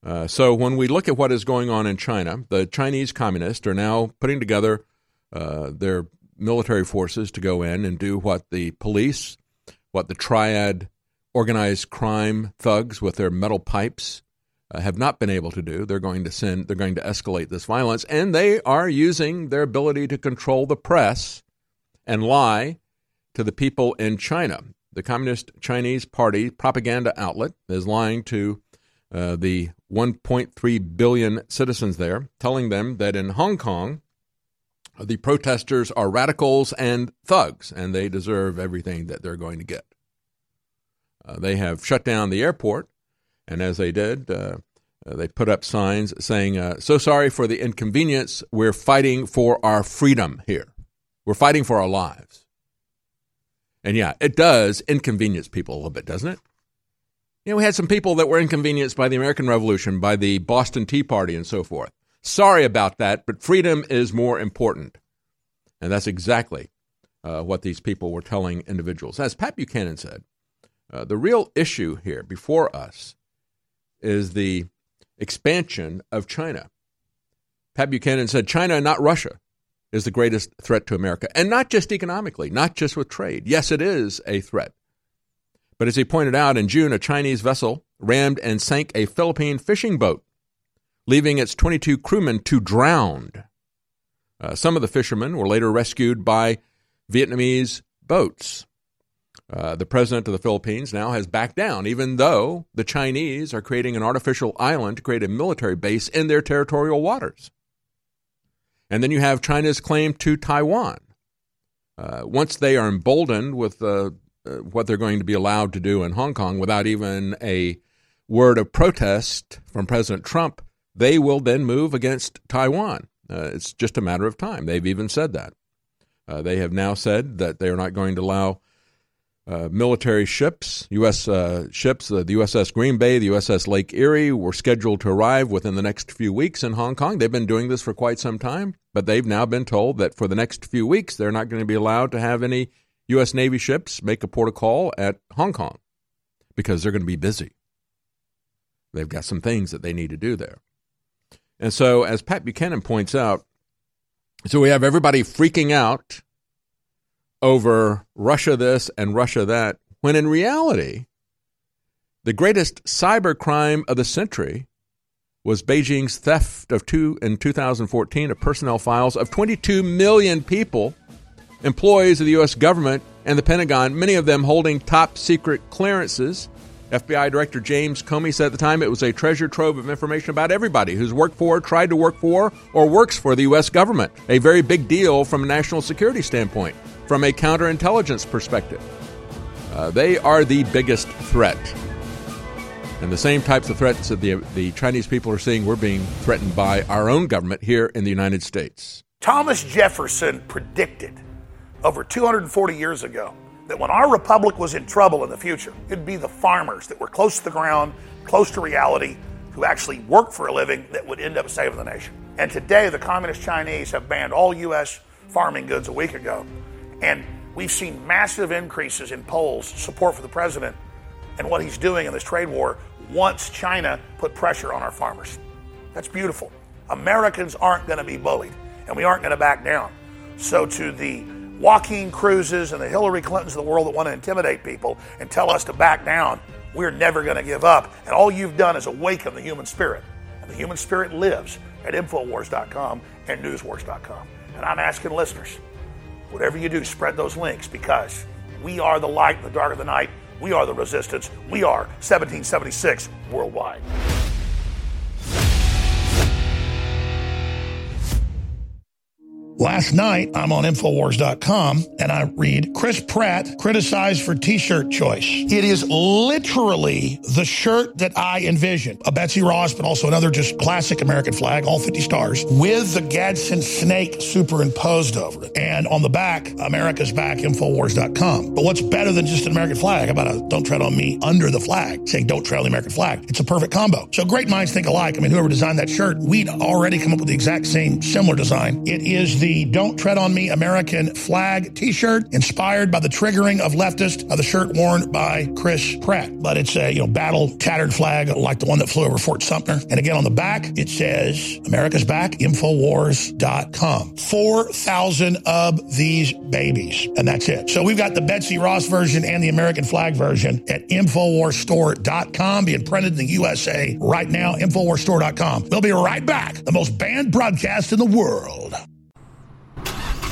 Uh, so when we look at what is going on in China, the Chinese communists are now putting together uh, their military forces to go in and do what the police, what the triad organized crime thugs with their metal pipes uh, have not been able to do. They're going to send, they're going to escalate this violence, and they are using their ability to control the press and lie to the people in China. The Communist Chinese Party propaganda outlet is lying to uh, the 1.3 billion citizens there, telling them that in Hong Kong, the protesters are radicals and thugs, and they deserve everything that they're going to get. Uh, they have shut down the airport, and as they did, uh, uh they put up signs saying, uh, So sorry for the inconvenience. We're fighting for our freedom here. We're fighting for our lives. And yeah, it does inconvenience people a little bit, doesn't it? You know, we had some people that were inconvenienced by the American Revolution, by the Boston Tea Party, and so forth. Sorry about that, but freedom is more important. And that's exactly uh, what these people were telling individuals. As Pat Buchanan said, uh, the real issue here before us is the expansion of China. Pat Buchanan said China, not Russia is the greatest threat to America. And not just economically, not just with trade. Yes, it is a threat. But as he pointed out, in June, a Chinese vessel rammed and sank a Philippine fishing boat, leaving its 22 crewmen to drown. Uh, some of the fishermen were later rescued by Vietnamese boats. Uh, the president of the Philippines now has backed down, even though the Chinese are creating an artificial island to create a military base in their territorial waters. And then you have China's claim to Taiwan. Uh, once they are emboldened with uh, uh, what they're going to be allowed to do in Hong Kong without even a word of protest from President Trump, they will then move against Taiwan. Uh, it's just a matter of time. They've even said that. Uh, they have now said that they are not going to allow uh, military ships, U.S. Uh, ships, uh, the USS Green Bay, the USS Lake Erie, were scheduled to arrive within the next few weeks in Hong Kong. They've been doing this for quite some time, but they've now been told that for the next few weeks, they're not going to be allowed to have any U.S. Navy ships make a port of call at Hong Kong because they're going to be busy. They've got some things that they need to do there. And so, as Pat Buchanan points out, so we have everybody freaking out over Russia this and Russia that, when in reality, the greatest cyber crime of the century was Beijing's theft of two in 2014 of personnel files of 22 million people, employees of the U.S. government and the Pentagon, many of them holding top secret clearances. FBI Director James Comey said at the time it was a treasure trove of information about everybody who's worked for, tried to work for, or works for the U.S. government. A very big deal from a national security standpoint from a counterintelligence perspective. Uh, they are the biggest threat. And the same types of threats that the, the Chinese people are seeing, we're being threatened by our own government here in the United States. Thomas Jefferson predicted over 240 years ago that when our republic was in trouble in the future, it'd be the farmers that were close to the ground, close to reality, who actually worked for a living that would end up saving the nation. And today, the communist Chinese have banned all U.S. farming goods a week ago. And we've seen massive increases in polls support for the president and what he's doing in this trade war once China put pressure on our farmers. That's beautiful. Americans aren't going to be bullied, and we aren't going to back down. So, to the Joaquin Castros and the Hillary Clintons of the world that want to intimidate people and tell us to back down, we're never going to give up. And all you've done is awaken the human spirit. And the human spirit lives at Infowars.com and Newswars.com. And I'm asking listeners, Whatever you do, spread those links because we are the light in the dark of the night. We are the resistance. We are 1776 worldwide. Last night, I'm on Infowars.com and I read Chris Pratt criticized for t shirt choice. It is literally the shirt that I envisioned a Betsy Ross, but also another just classic American flag, all 50 stars, with the Gadsden snake superimposed over it. And on the back, America's back, Infowars.com. But what's better than just an American flag? How about a Don't Tread on Me under the flag, saying Don't Tread on the American flag? It's a perfect combo. So great minds think alike. I mean, whoever designed that shirt, we'd already come up with the exact same similar design. It is the the Don't Tread on Me American flag t shirt, inspired by the triggering of leftist of the shirt worn by Chris Pratt. But it's a you know battle tattered flag like the one that flew over Fort Sumter. And again, on the back, it says America's Back, Infowars.com. 4,000 of these babies. And that's it. So we've got the Betsy Ross version and the American flag version at InfoWarsStore.com being printed in the USA right now. InfoWarsStore.com. We'll be right back. The most banned broadcast in the world.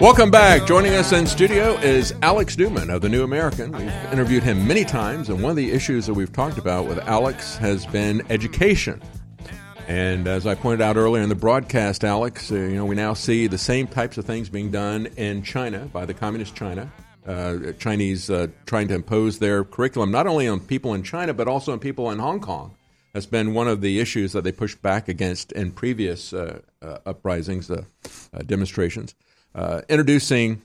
Welcome back. Joining us in studio is Alex Newman of the New American. We've interviewed him many times, and one of the issues that we've talked about with Alex has been education. And as I pointed out earlier in the broadcast, Alex, uh, you know, we now see the same types of things being done in China by the communist China. Uh, Chinese uh, trying to impose their curriculum not only on people in China but also on people in Hong Kong. That's been one of the issues that they pushed back against in previous uh, uh, uprisings, demonstrations uh, introducing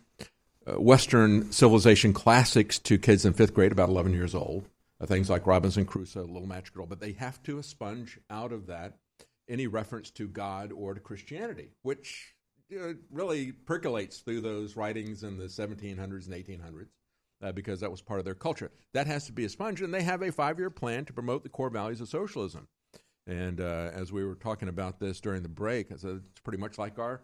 uh, Western civilization classics to kids in fifth grade, about 11 years old. Uh, things like Robinson Crusoe, Little Match Girl, but they have to expunge out of that any reference to God or to Christianity, which you know, really percolates through those writings in the 1700s and 1800s. Uh, because that was part of their culture. That has to be a sponge, and they have a five year plan to promote the core values of socialism. And uh, as we were talking about this during the break, it's pretty much like our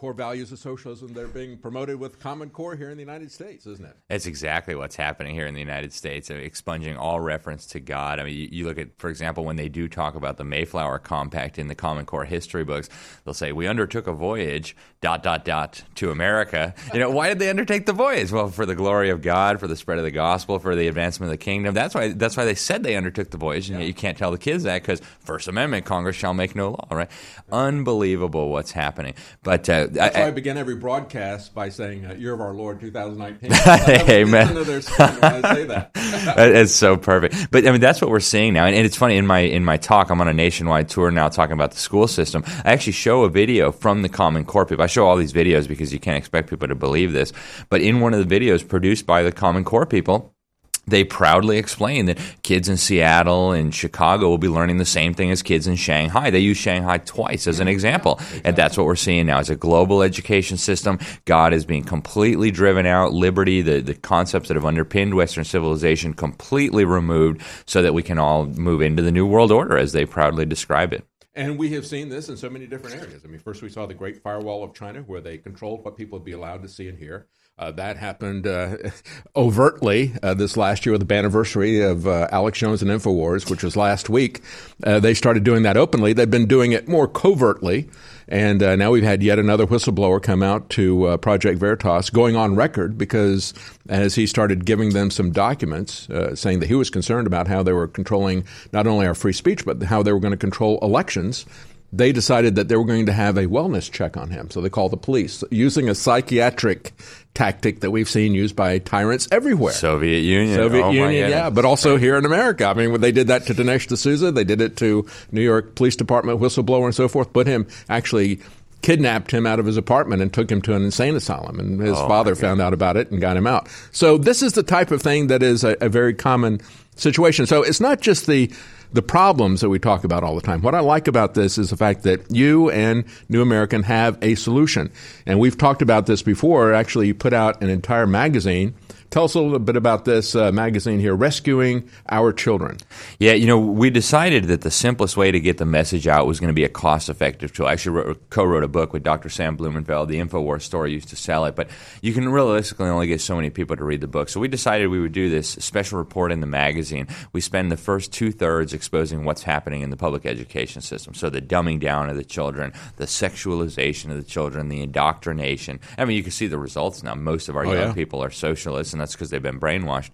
core values of socialism that are being promoted with Common Core here in the United States, isn't it? That's exactly what's happening here in the United States, expunging all reference to God. I mean, you, you, look at, for example, when they do talk about the Mayflower Compact in the Common Core history books, they'll say, We undertook a voyage, dot, dot, dot, to America. You know, why did they undertake the voyage? Well, for the glory of God, for the spread of the gospel, for the advancement of the kingdom. That's why, that's why they said they undertook the voyage, and yeah. yet you can't tell the kids that because First Amendment, Congress shall make no law, right? Unbelievable what's happening. But uh, that's I, why I begin every broadcast by saying uh, "Year of Our Lord 2019." <laughs> Amen. I say that. <laughs> it's so perfect. But I mean, that's what we're seeing now, and, and, it's funny. In my in my talk, I'm on a nationwide tour now, talking about the school system. I actually show a video from the Common Core people. I show all these videos because you can't expect people to believe this. But in one of the videos produced by the Common Core people they proudly explain that kids in Seattle and Chicago will be learning the same thing as kids in Shanghai. They use Shanghai twice as an example. Exactly. And that's what we're seeing now. It's a global education system. God is being completely driven out. Liberty, the, the concepts that have underpinned Western civilization, completely removed so that we can all move into the New World Order as they proudly describe it. And we have seen this in so many different areas. I mean, first we saw the Great Firewall of China, where they controlled what people would be allowed to see and hear. Uh, that happened uh, <laughs> overtly uh, this last year with the anniversary of uh, Alex Jones and Infowars, which was last week. Uh, they started doing that openly. They've been doing it more covertly. And uh, now we've had yet another whistleblower come out to Project Veritas going on record because as he started giving them some documents saying that he was concerned about how they were controlling not only our free speech, but how they were going to control elections they decided that they were going to have a wellness check on him. So they called the police using a psychiatric tactic that we've seen used by tyrants everywhere. Soviet Union. Soviet oh Union, yeah, but also here in America. I mean, when they did that to Dinesh D'Souza, they did it to New York Police Department whistleblower and so forth, put him actually kidnapped him out of his apartment and took him to an insane asylum. And his oh, father found out about it and got him out. So this is the type of thing that is a, a very common situation. So it's not just the the problems that we talk about all the time. What I like about this is the fact that you and New American have a solution. And we've talked about this before. Actually, you put out an entire magazine Tell us a little bit about this uh, magazine here, Rescuing Our Children. Yeah, you know, we decided that the simplest way to get the message out was going to be a cost effective tool. I actually co wrote a book with Dr. Sam Blumenfeld. The InfoWars store used to sell it, but you can realistically only get so many people to read the book. So we decided we would do this special report in the magazine. We spend the first two thirds exposing what's happening in the public education system. So the dumbing down of the children, the sexualization of the children, the indoctrination. I mean, you can see the results now. Most of our oh, young yeah. people are socialists and that's because they've been brainwashed.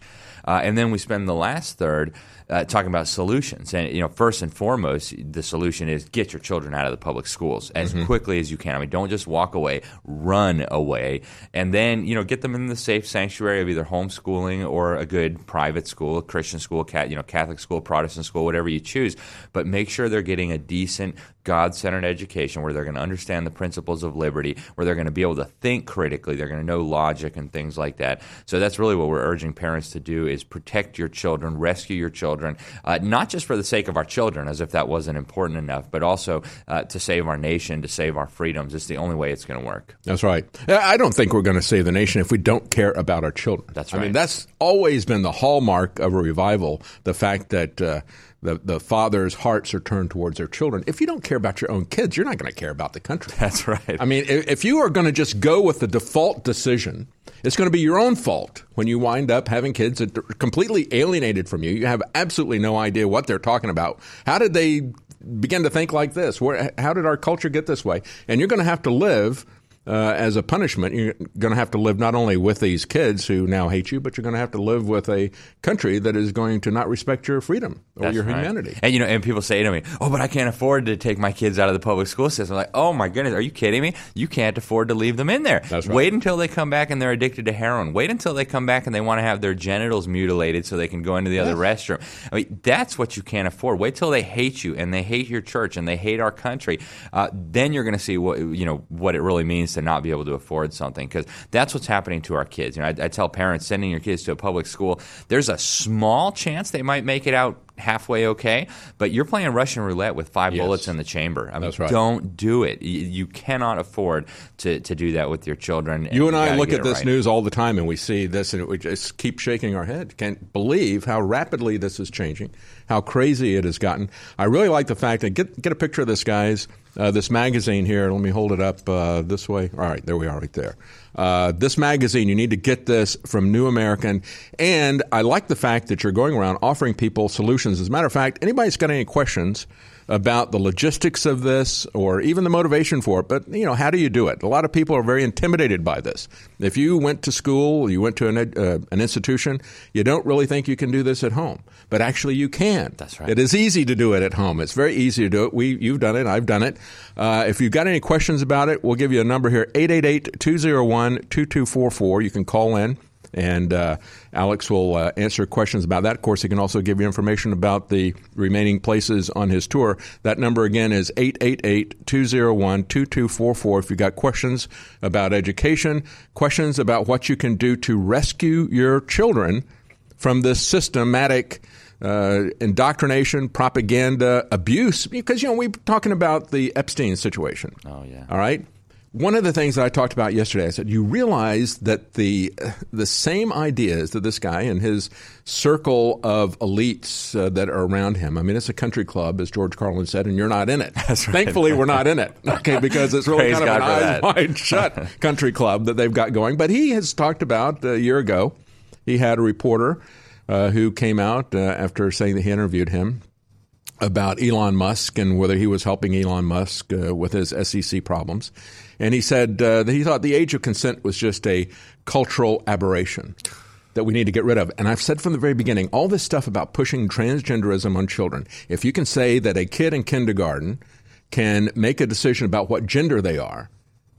Uh, and then we spend the last third uh, talking about solutions. And you know, first and foremost, the solution is get your children out of the public schools as mm-hmm. quickly as you can. I mean, don't just walk away, run away, and then you know, get them in the safe sanctuary of either homeschooling or a good private school, a Christian school, cat, you know, Catholic school, Protestant school, whatever you choose. But make sure they're getting a decent, God-centered education where they're going to understand the principles of liberty, where they're going to be able to think critically, they're going to know logic and things like that. So that's really what we're urging parents to do: is protect your children, rescue your children children, uh, not just for the sake of our children, as if that wasn't important enough, but also uh, to save our nation, to save our freedoms. It's the only way it's going to work. That's right. I don't think we're going to save the nation if we don't care about our children. That's right. I mean, that's always been the hallmark of a revival the fact that. Uh, the, the fathers' hearts are turned towards their children. If you don't care about your own kids, you're not going to care about the country. <laughs> That's right. I mean, if, if you are going to just go with the default decision it's going to be your own fault when you wind up having kids that are completely alienated from you. You have absolutely no idea what they're talking about. How did they begin to think like this? Where, how did our culture get this way? And you're going to have to live uh, as a punishment, you're going to have to live not only with these kids who now hate you, but you're going to have to live with a country that is going to not respect your freedom or That's your right. humanity. And you know, and people say to me, "Oh, but I can't afford to take my kids out of the public school system." I'm like, "Oh my goodness, are you kidding me? You can't afford to leave them in there. Right. Wait until they come back and they're addicted to heroin. Wait until they come back and they want to have their genitals mutilated so they can go into the yes. other restroom. I mean, that's what you can't afford. Wait till they hate you and they hate your church and they hate our country. Uh, then you're going to see what you know what it really means to not be able to afford something because that's what's happening to our kids. You know, I, I tell parents sending your kids to a public school, there's a small chance they might make it out halfway okay, but you're playing Russian roulette with five yes. bullets in the chamber. I mean, right. don't do it. You, you, cannot afford to, to do that with your children. You and I look at this right. news all the time and we see this and we just keep shaking our head. Can't believe how rapidly this is changing, how crazy it has gotten. I really like the fact that get, get a picture of this, guys. uh, this magazine here. Let me hold it up uh, this way. All right, there we are, right there. Uh, this magazine, you need to get this from New American. And I like the fact that you're going around offering people solutions. As a matter of fact, anybody's got any questions about the logistics of this or even the motivation for it, but you know, how do you do it? A lot of people are very intimidated by this. If you went to school, you went to an, uh, an institution, you don't really think you can do this at home, but actually you can. That's right. It is easy to do it at home. It's very easy to do it. We, you've done it. I've done it. Uh, if you've got any questions about it, we'll give you a number here, 888-201-2244. You can call in and uh, Alex will uh, answer questions about that. Of course, he can also give you information about the remaining places on his tour. That number again is 888-201-2244 if you've got questions about education, questions about what you can do to rescue your children from this systematic uh, indoctrination, propaganda, abuse. Because, you know, we're talking about the Epstein situation. Oh, yeah. All right? One of the things that I talked about yesterday, I said, you realize that the the same ideas that this guy and his circle of elites uh, that are around him. I mean, it's a country club, as George Carlin said, and you're not in it. <laughs> That's right. Thankfully, we're not in it, <laughs> okay, because it's really kind of God an that. eyes wide shut <laughs> country club that they've got going. But he has talked about a year ago. He had a reporter uh, who came out uh, after saying that he interviewed him about Elon Musk and whether he was helping Elon Musk uh, with his SEC problems. And he said uh, that he thought the age of consent was just a cultural aberration that we need to get rid of. And I've said from the very beginning, all this stuff about pushing transgenderism on children, if you can say that a kid in kindergarten can make a decision about what gender they are,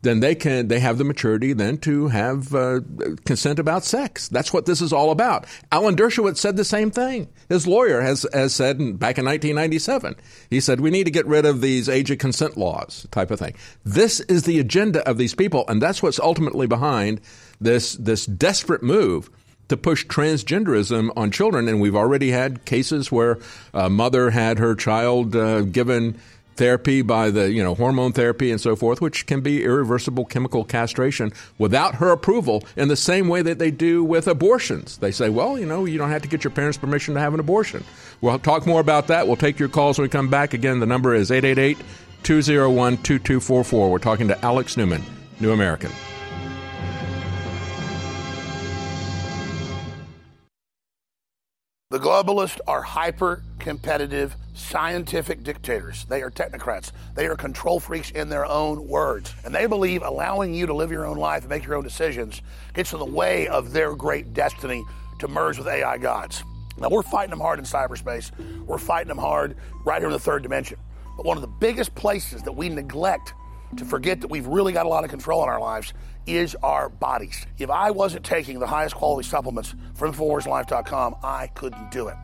then they can they have the maturity then to have uh, consent about sex. That's what this is all about. Alan Dershowitz said the same thing. His lawyer has has said back in 1997. He said we need to get rid of these age of consent laws type of thing. This is the agenda of these people, and that's what's ultimately behind this this desperate move to push transgenderism on children. And we've already had cases where a mother had her child uh, given therapy by the you know hormone therapy and so forth, which can be irreversible chemical castration without her approval. In the same way that they do with abortions, they say, well, you know, you don't have to get your parents' permission to have an abortion. We'll talk more about that. We'll take your calls when we come back. Again, the number is 888 201 2244. We're talking to Alex Newman, New American. The globalists are hyper competitive scientific dictators. They are technocrats. They are control freaks in their own words. And they believe allowing you to live your own life and make your own decisions gets in the way of their great destiny to merge with AI gods. Now, we're fighting them hard in cyberspace. We're fighting them hard right here in the third dimension. But one of the biggest places that we neglect to forget that we've really got a lot of control in our lives is our bodies. If I wasn't taking the highest quality supplements from InfoWarsLife.com, I couldn't do it.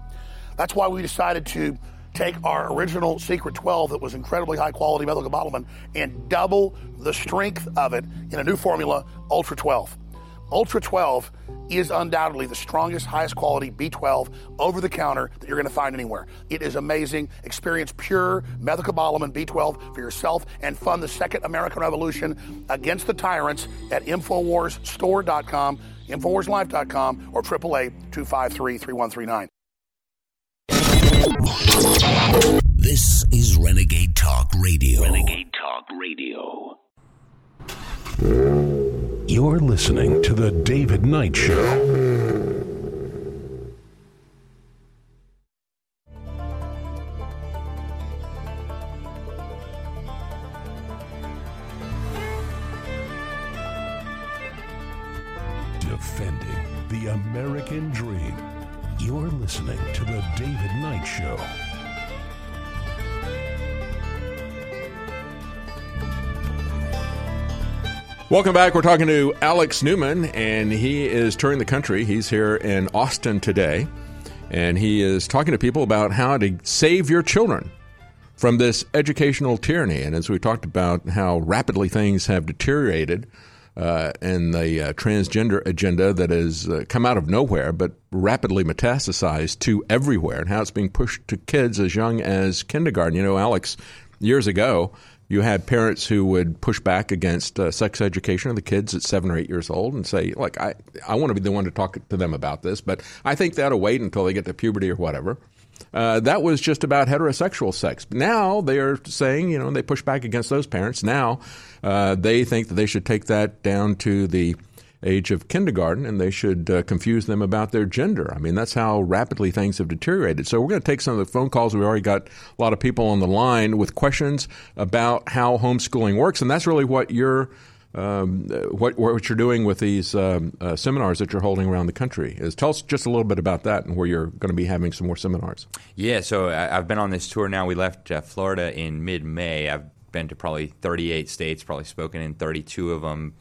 That's why we decided to take our original Secret 12 that was incredibly high quality methylcobalamin and double the strength of it in a new formula, Ultra 12. Ultra 12 is undoubtedly the strongest, highest quality B12 over the counter that you're going to find anywhere. It is amazing. Experience pure methylcobalamin B12 for yourself and fund the second American Revolution against the tyrants at InfoWarsStore.com, InfoWarsLife.com, or 888 253 3139. This is Renegade Talk Radio. Renegade Talk Radio. You're listening to The David Knight Show. Defending the American dream. You're listening to The David Knight Show. Welcome back. We're talking to Alex Newman, and he is touring the country. He's here in Austin today, and he is talking to people about how to save your children from this educational tyranny. And as we talked about how rapidly things have deteriorated uh, and the uh, transgender agenda that has uh, come out of nowhere but rapidly metastasized to everywhere, and how it's being pushed to kids as young as kindergarten. You know, Alex, years ago, you had parents who would push back against uh, sex education of the kids at seven or eight years old and say, "Look, I I want to be the one to talk to them about this, but I think that'll wait until they get to puberty or whatever." uh, that was just about heterosexual sex. Now they are saying, you know, they push back against those parents. Now uh, they think that they should take that down to the age of kindergarten and they should uh, confuse them about their gender. I mean, that's how rapidly things have deteriorated. So we're going to take some of the phone calls. We've already got a lot of people on the line with questions about how homeschooling works, and that's really what you're. Um, what, what you're doing with these um, uh, seminars that you're holding around the country is tell us just a little bit about that and where you're going to be having some more seminars. Yeah, so I, have been on this tour now. We left uh, Florida in mid-May. I've been to probably 38 states, probably spoken in 32 of them,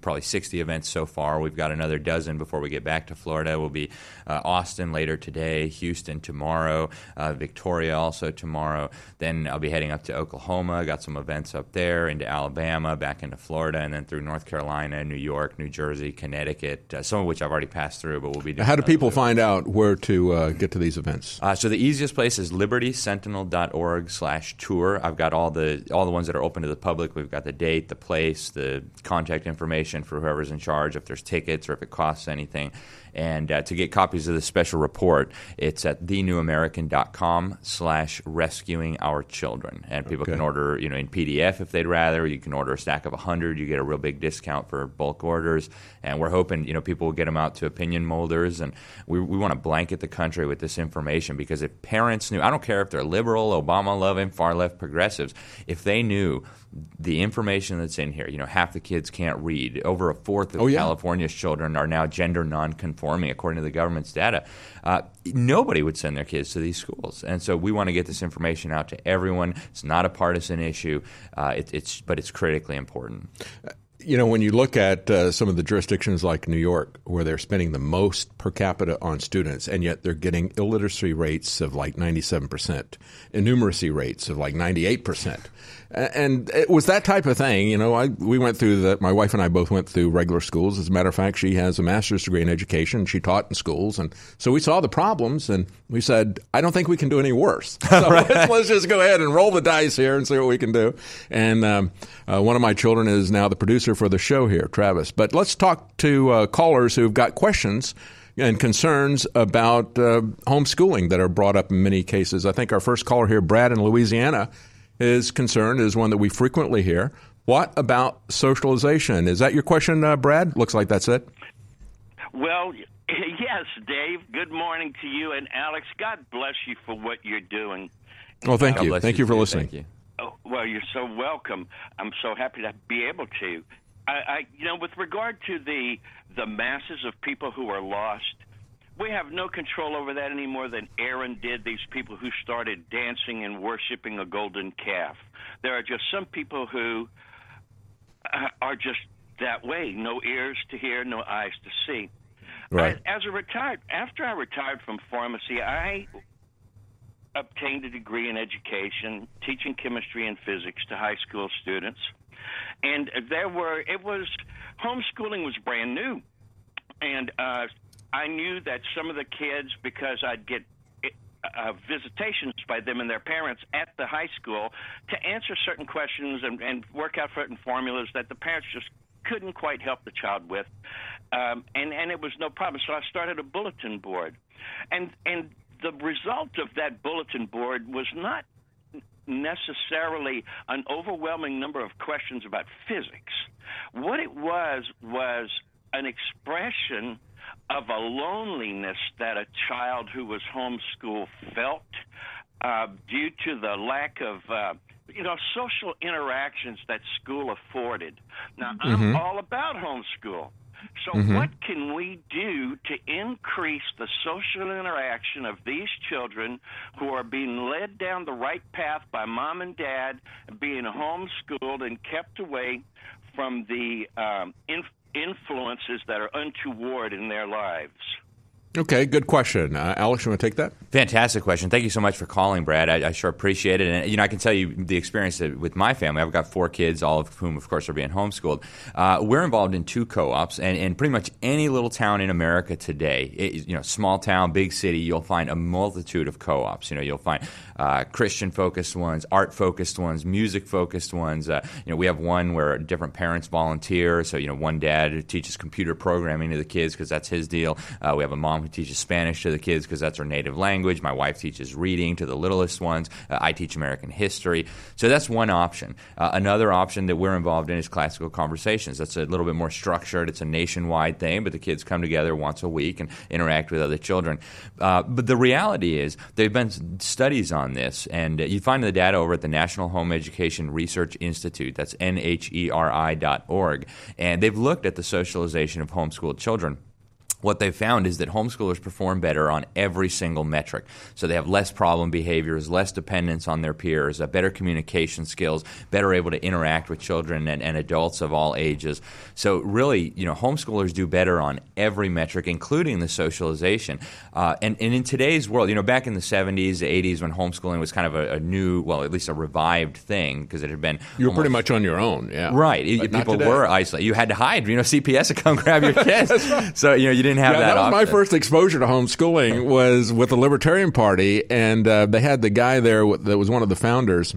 probably 60 events so far. We've got another dozen before we get back to Florida. We'll be uh, Austin later today, Houston tomorrow, uh, Victoria also tomorrow. Then I'll be heading up to Oklahoma. Got some events up there, into Alabama, back into Florida, and then through North Carolina, New York, New Jersey, Connecticut. Uh, some of which I've already passed through, but we'll be. How do people find out where to uh, get to these events? Uh, so the easiest place is libertysentinel.org/tour. I've got all the all the ones that are open to the public. We've got the date, the place, the contact information information for whoever's in charge, if there's tickets or if it costs anything. And uh, to get copies of the special report, it's at thenewamerican.com slash rescuing our children. And people okay. can order, you know, in PDF if they'd rather. You can order a stack of 100. You get a real big discount for bulk orders. And we're hoping, you know, people will get them out to opinion molders. And we, we want to blanket the country with this information because if parents knew, I don't care if they're liberal, Obama loving, far left progressives, if they knew the information that's in here, you know, half the kids can't read. Over a fourth of oh, yeah. California's children are now gender nonconforming performing according to the government's data, uh, nobody would send their kids to these schools. And so we want to get this information out to everyone. It's not a partisan issue, uh, it, it's but it's critically important. You know, when you look at uh, some of the jurisdictions like New York, where they're spending the most per capita on students, and yet they're getting illiteracy rates of like 97%, innumeracy rates of like 98% and it was that type of thing. You know, I we went through that. My wife and I both went through regular schools. As a matter of fact, she has a master's degree in education. She taught in schools, and so we saw the problems, and we said, I don't think we can do any worse. <laughs> So right. let's, let's, just go ahead and roll the dice here and see what we can do. And um, uh, one of my children is now the producer for the show here, Travis. But let's talk to uh, callers who've got questions and concerns about uh, homeschooling that are brought up in many cases. I think our first caller here, Brad in Louisiana is concerned is one that we frequently hear. What about socialization? Is that your question, uh, Brad? Looks like that's it. Well, <clears throat> yes, Dave. Good morning to you and Alex. God bless you for what you're doing. Well, thank you. Thank you, you for listening. You. Oh, well, you're so welcome. I'm so happy to be able to. I, I, you know, with regard to the the masses of people who are lost, we have no control over that any more than Aaron did, these people who started dancing and worshiping a golden calf. There are just some people who uh, are just that way no ears to hear, no eyes to see. Right. I, as a retired, after I retired from pharmacy, I obtained a degree in education, teaching chemistry and physics to high school students. And there were, it was, homeschooling was brand new. And uh, I knew that some of the kids, because I'd get uh, visitations by them and their parents at the high school to answer certain questions and, and work out certain formulas that the parents just couldn't quite help the child with, um, and and it was no problem. So I started a bulletin board, and and the result of that bulletin board was not necessarily an overwhelming number of questions about physics. What it was was an expression of a loneliness that a child who was homeschooled felt uh, due to the lack of uh, you know social interactions that school afforded. Now mm-hmm. I'm all about homeschool. So mm-hmm. what can we do to increase the social interaction of these children who are being led down the right path by mom and dad, being homeschooled and kept away from the um, inf- influences that are untoward in their lives. Okay, good question. Uh, Alex, you want to take that? Fantastic question. Thank you so much for calling, Brad. I, I, sure appreciate it. And you know, I can tell you the experience with my family. I've got four kids, all of whom, of course, are being homeschooled. Uh, we're involved in two co-ops, and in pretty much any little town in America today, it, you know, small town, big city, you'll find a multitude of co-ops. You know, you'll find uh, Christian focused ones, art focused ones, music focused ones. Uh, you know, we have one where different parents volunteer. So you know, one dad teaches computer programming to the kids because that's his deal. Uh, we have a mom who teaches Spanish to the kids because that's her native language. My wife teaches reading to the littlest ones. Uh, I teach American history. So that's one option. Uh, another option that we're involved in is classical conversations. That's a little bit more structured. It's a nationwide thing, but the kids come together once a week and interact with other children. Uh, but the reality is, there have been studies on this, and you find the data over at the National Home Education Research Institute. That's nheri.org. And they've looked at the socialization of homeschooled children what they've found is that homeschoolers perform better on every single metric. So they have less problem behaviors, less dependence on their peers, uh, better communication skills, better able to interact with children and, and, adults of all ages. So really, you know, homeschoolers do better on every metric, including the socialization. Uh, and, and, in today's world, you know, back in the 70s, 80s, when homeschooling was kind of a, a new, well, at least a revived thing because it had been. You were almost, pretty much on your own, yeah. Right. People were isolated. You had to hide. You know, <laughs> CPS would come grab your <laughs> kids. So, you know, you didn't have yeah, that. That was option. my first exposure to homeschooling was with the Libertarian Party, and uh, they had the guy there that was one of the founders,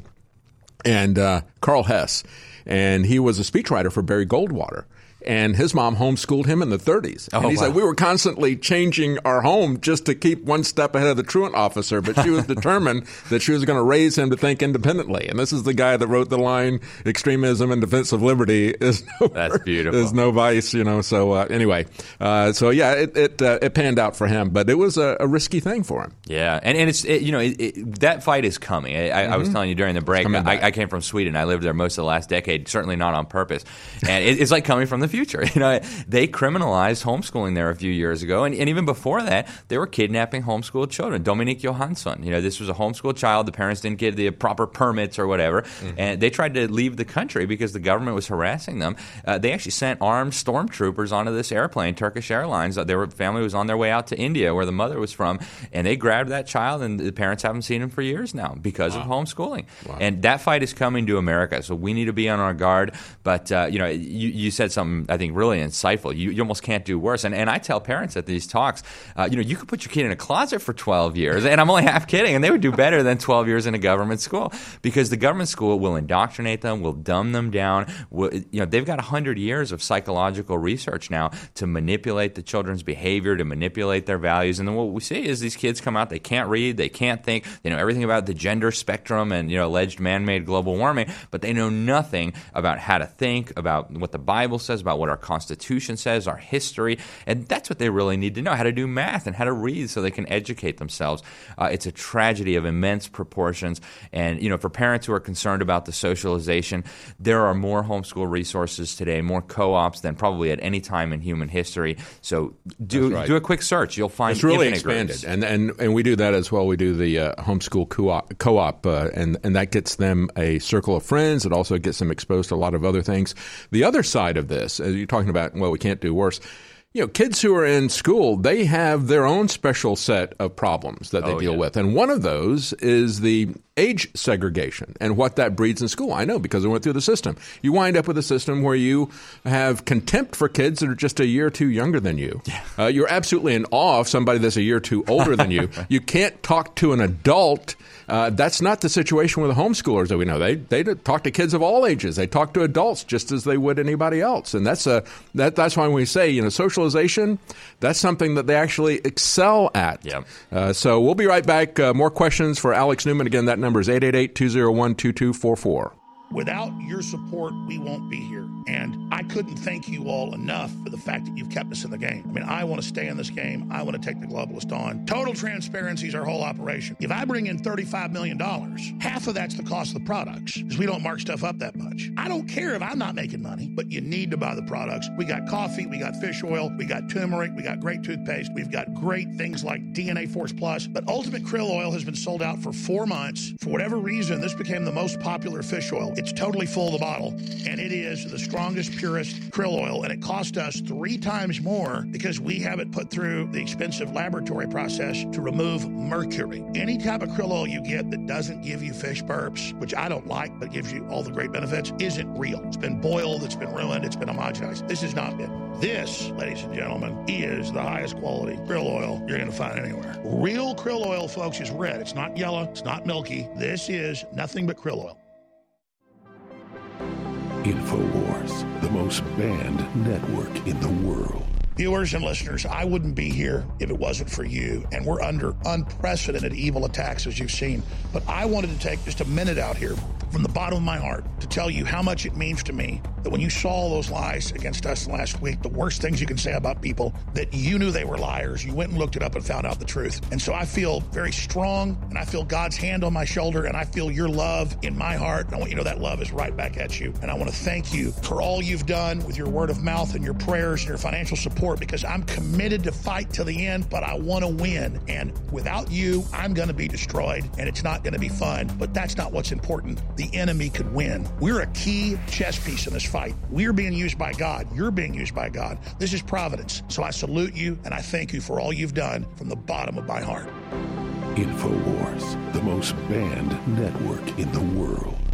and uh, Karl Hess, and he was a speechwriter for Barry Goldwater and his mom homeschooled him in the 30s. And oh, he wow. said we were constantly changing our home just to keep one step ahead of the truant officer, but she was <laughs> determined that she was going to raise him to think independently. And this is the guy that wrote the line "Extremism and defense of liberty is <laughs> no that's beautiful. is no vice." You know. So uh, anyway, uh, so yeah, it it, uh, it, panned out for him, but it was a, a risky thing for him. Yeah, and and it's it, you know it, that fight is coming. I, mm-hmm. I, was telling you during the break. I, I, came from Sweden. I lived there most of the last decade. Certainly not on purpose, and it's like coming from the future. <laughs> You know, they criminalized homeschooling there a few years ago, and, and even before that, they were kidnapping homeschooled children. Domenic Johansson, you know, this was a homeschooled child. The parents didn't get the proper permits or whatever, mm-hmm. and they tried to leave the country because the government was harassing them. Uh, they actually sent armed stormtroopers onto this airplane, Turkish Airlines. Their family was on their way out to India, where the mother was from, and they grabbed that child, and the parents haven't seen him for years now because wow. of homeschooling. Wow. And that fight is coming to America, so we need to be on our guard. But uh, you know, you, you said something I think really insightful. You, you almost can't do worse. And, and I tell parents at these talks, uh, you know, you could put your kid in a closet for 12 years, and I'm only <laughs> half kidding, and they would do better than 12 years in a government school because the government school will indoctrinate them, will dumb them down. Will, you know, they've got 100 years of psychological research now to manipulate the children's behavior, to manipulate their values. And then what we see is these kids come out, they can't read, they can't think, they know everything about the gender spectrum and, you know, alleged man-made global warming, but they know nothing about how to think, about what the Bible says, about what our Constitution says, our history, and that's what they really need to know how to do math and how to read so they can educate themselves. Uh, it's a tragedy of immense proportions. And, you know, for parents who are concerned about the socialization, there are more homeschool resources today, more co ops than probably at any time in human history. So do, right. do a quick search. You'll find it's really expanded. Groups. And, and, and we do that as well. We do the uh, homeschool co-op, co-op uh, and, and that gets them a circle of friends. It also gets them exposed to a lot of other things. The other side of this, as you're talking about, well, we can't do worse you know, kids who are in school, they have their own special set of problems that they oh, deal yeah. with. And one of those is the age segregation and what that breeds in school. I know because I went through the system. You wind up with a system where you have contempt for kids that are just a year or two younger than you. Yeah. Uh, you're absolutely in awe of somebody that's a year or two older than you. <laughs> You can't talk to an adult. Uh, that's not the situation with the homeschoolers that we know. They they talk to kids of all ages. They talk to adults just as they would anybody else, and that's a that that's why we say you know socialization. That's something that they actually excel at. Yeah. Uh, so we'll be right back. Uh, more questions for Alex Newman. Again, that number is 888-201-2244. Without your support, we won't be here. And I couldn't thank you all enough for the fact that you've kept us in the game. I mean, I want to stay in this game. I want to take the globalist on. Total transparency is our whole operation. If I bring in $35 million, half of that's the cost of the products because we don't mark stuff up that much. I don't care if I'm not making money, but you need to buy the products. We got coffee, we got fish oil, we got turmeric, we got great toothpaste, we've got great things like DNA Force Plus. But Ultimate Krill Oil has been sold out for four months. For whatever reason, this became the most popular fish oil. It's totally full of the bottle, and it is the strongest, purest krill oil, and it cost us three times more because we have it put through the expensive laboratory process to remove mercury. Any type of krill oil you get that doesn't give you fish burps, which I don't like, but gives you all the great benefits, isn't real. It's been boiled, it's been ruined, it's been homogenized. This is not been. This, ladies and gentlemen, is the highest quality krill oil you're going to find anywhere. Real krill oil, folks, is red. It's not yellow, it's not milky. This is nothing but krill oil. InfoWars, the most banned network in the world. Viewers and listeners, I wouldn't be here if it wasn't for you. And we're under unprecedented evil attacks, as you've seen. But I wanted to take just a minute out here from the bottom of my heart to tell you how much it means to me that when you saw all those lies against us last week, the worst things you can say about people, that you knew they were liars. You went and looked it up and found out the truth. And so I feel very strong and I feel God's hand on my shoulder and I feel your love in my heart. And I want you to know that love is right back at you. And I want to thank you for all you've done with your word of mouth and your prayers and your financial support because I'm committed to fight till the end, but I want to win. And without you, I'm going to be destroyed and it's not going to be fun. But that's not what's important. The enemy could win. We're a key chess piece in this fight. We're being used by God. You're being used by God. This is providence. So I salute you and I thank you for all you've done from the bottom of my heart. InfoWars, the most banned network in the world.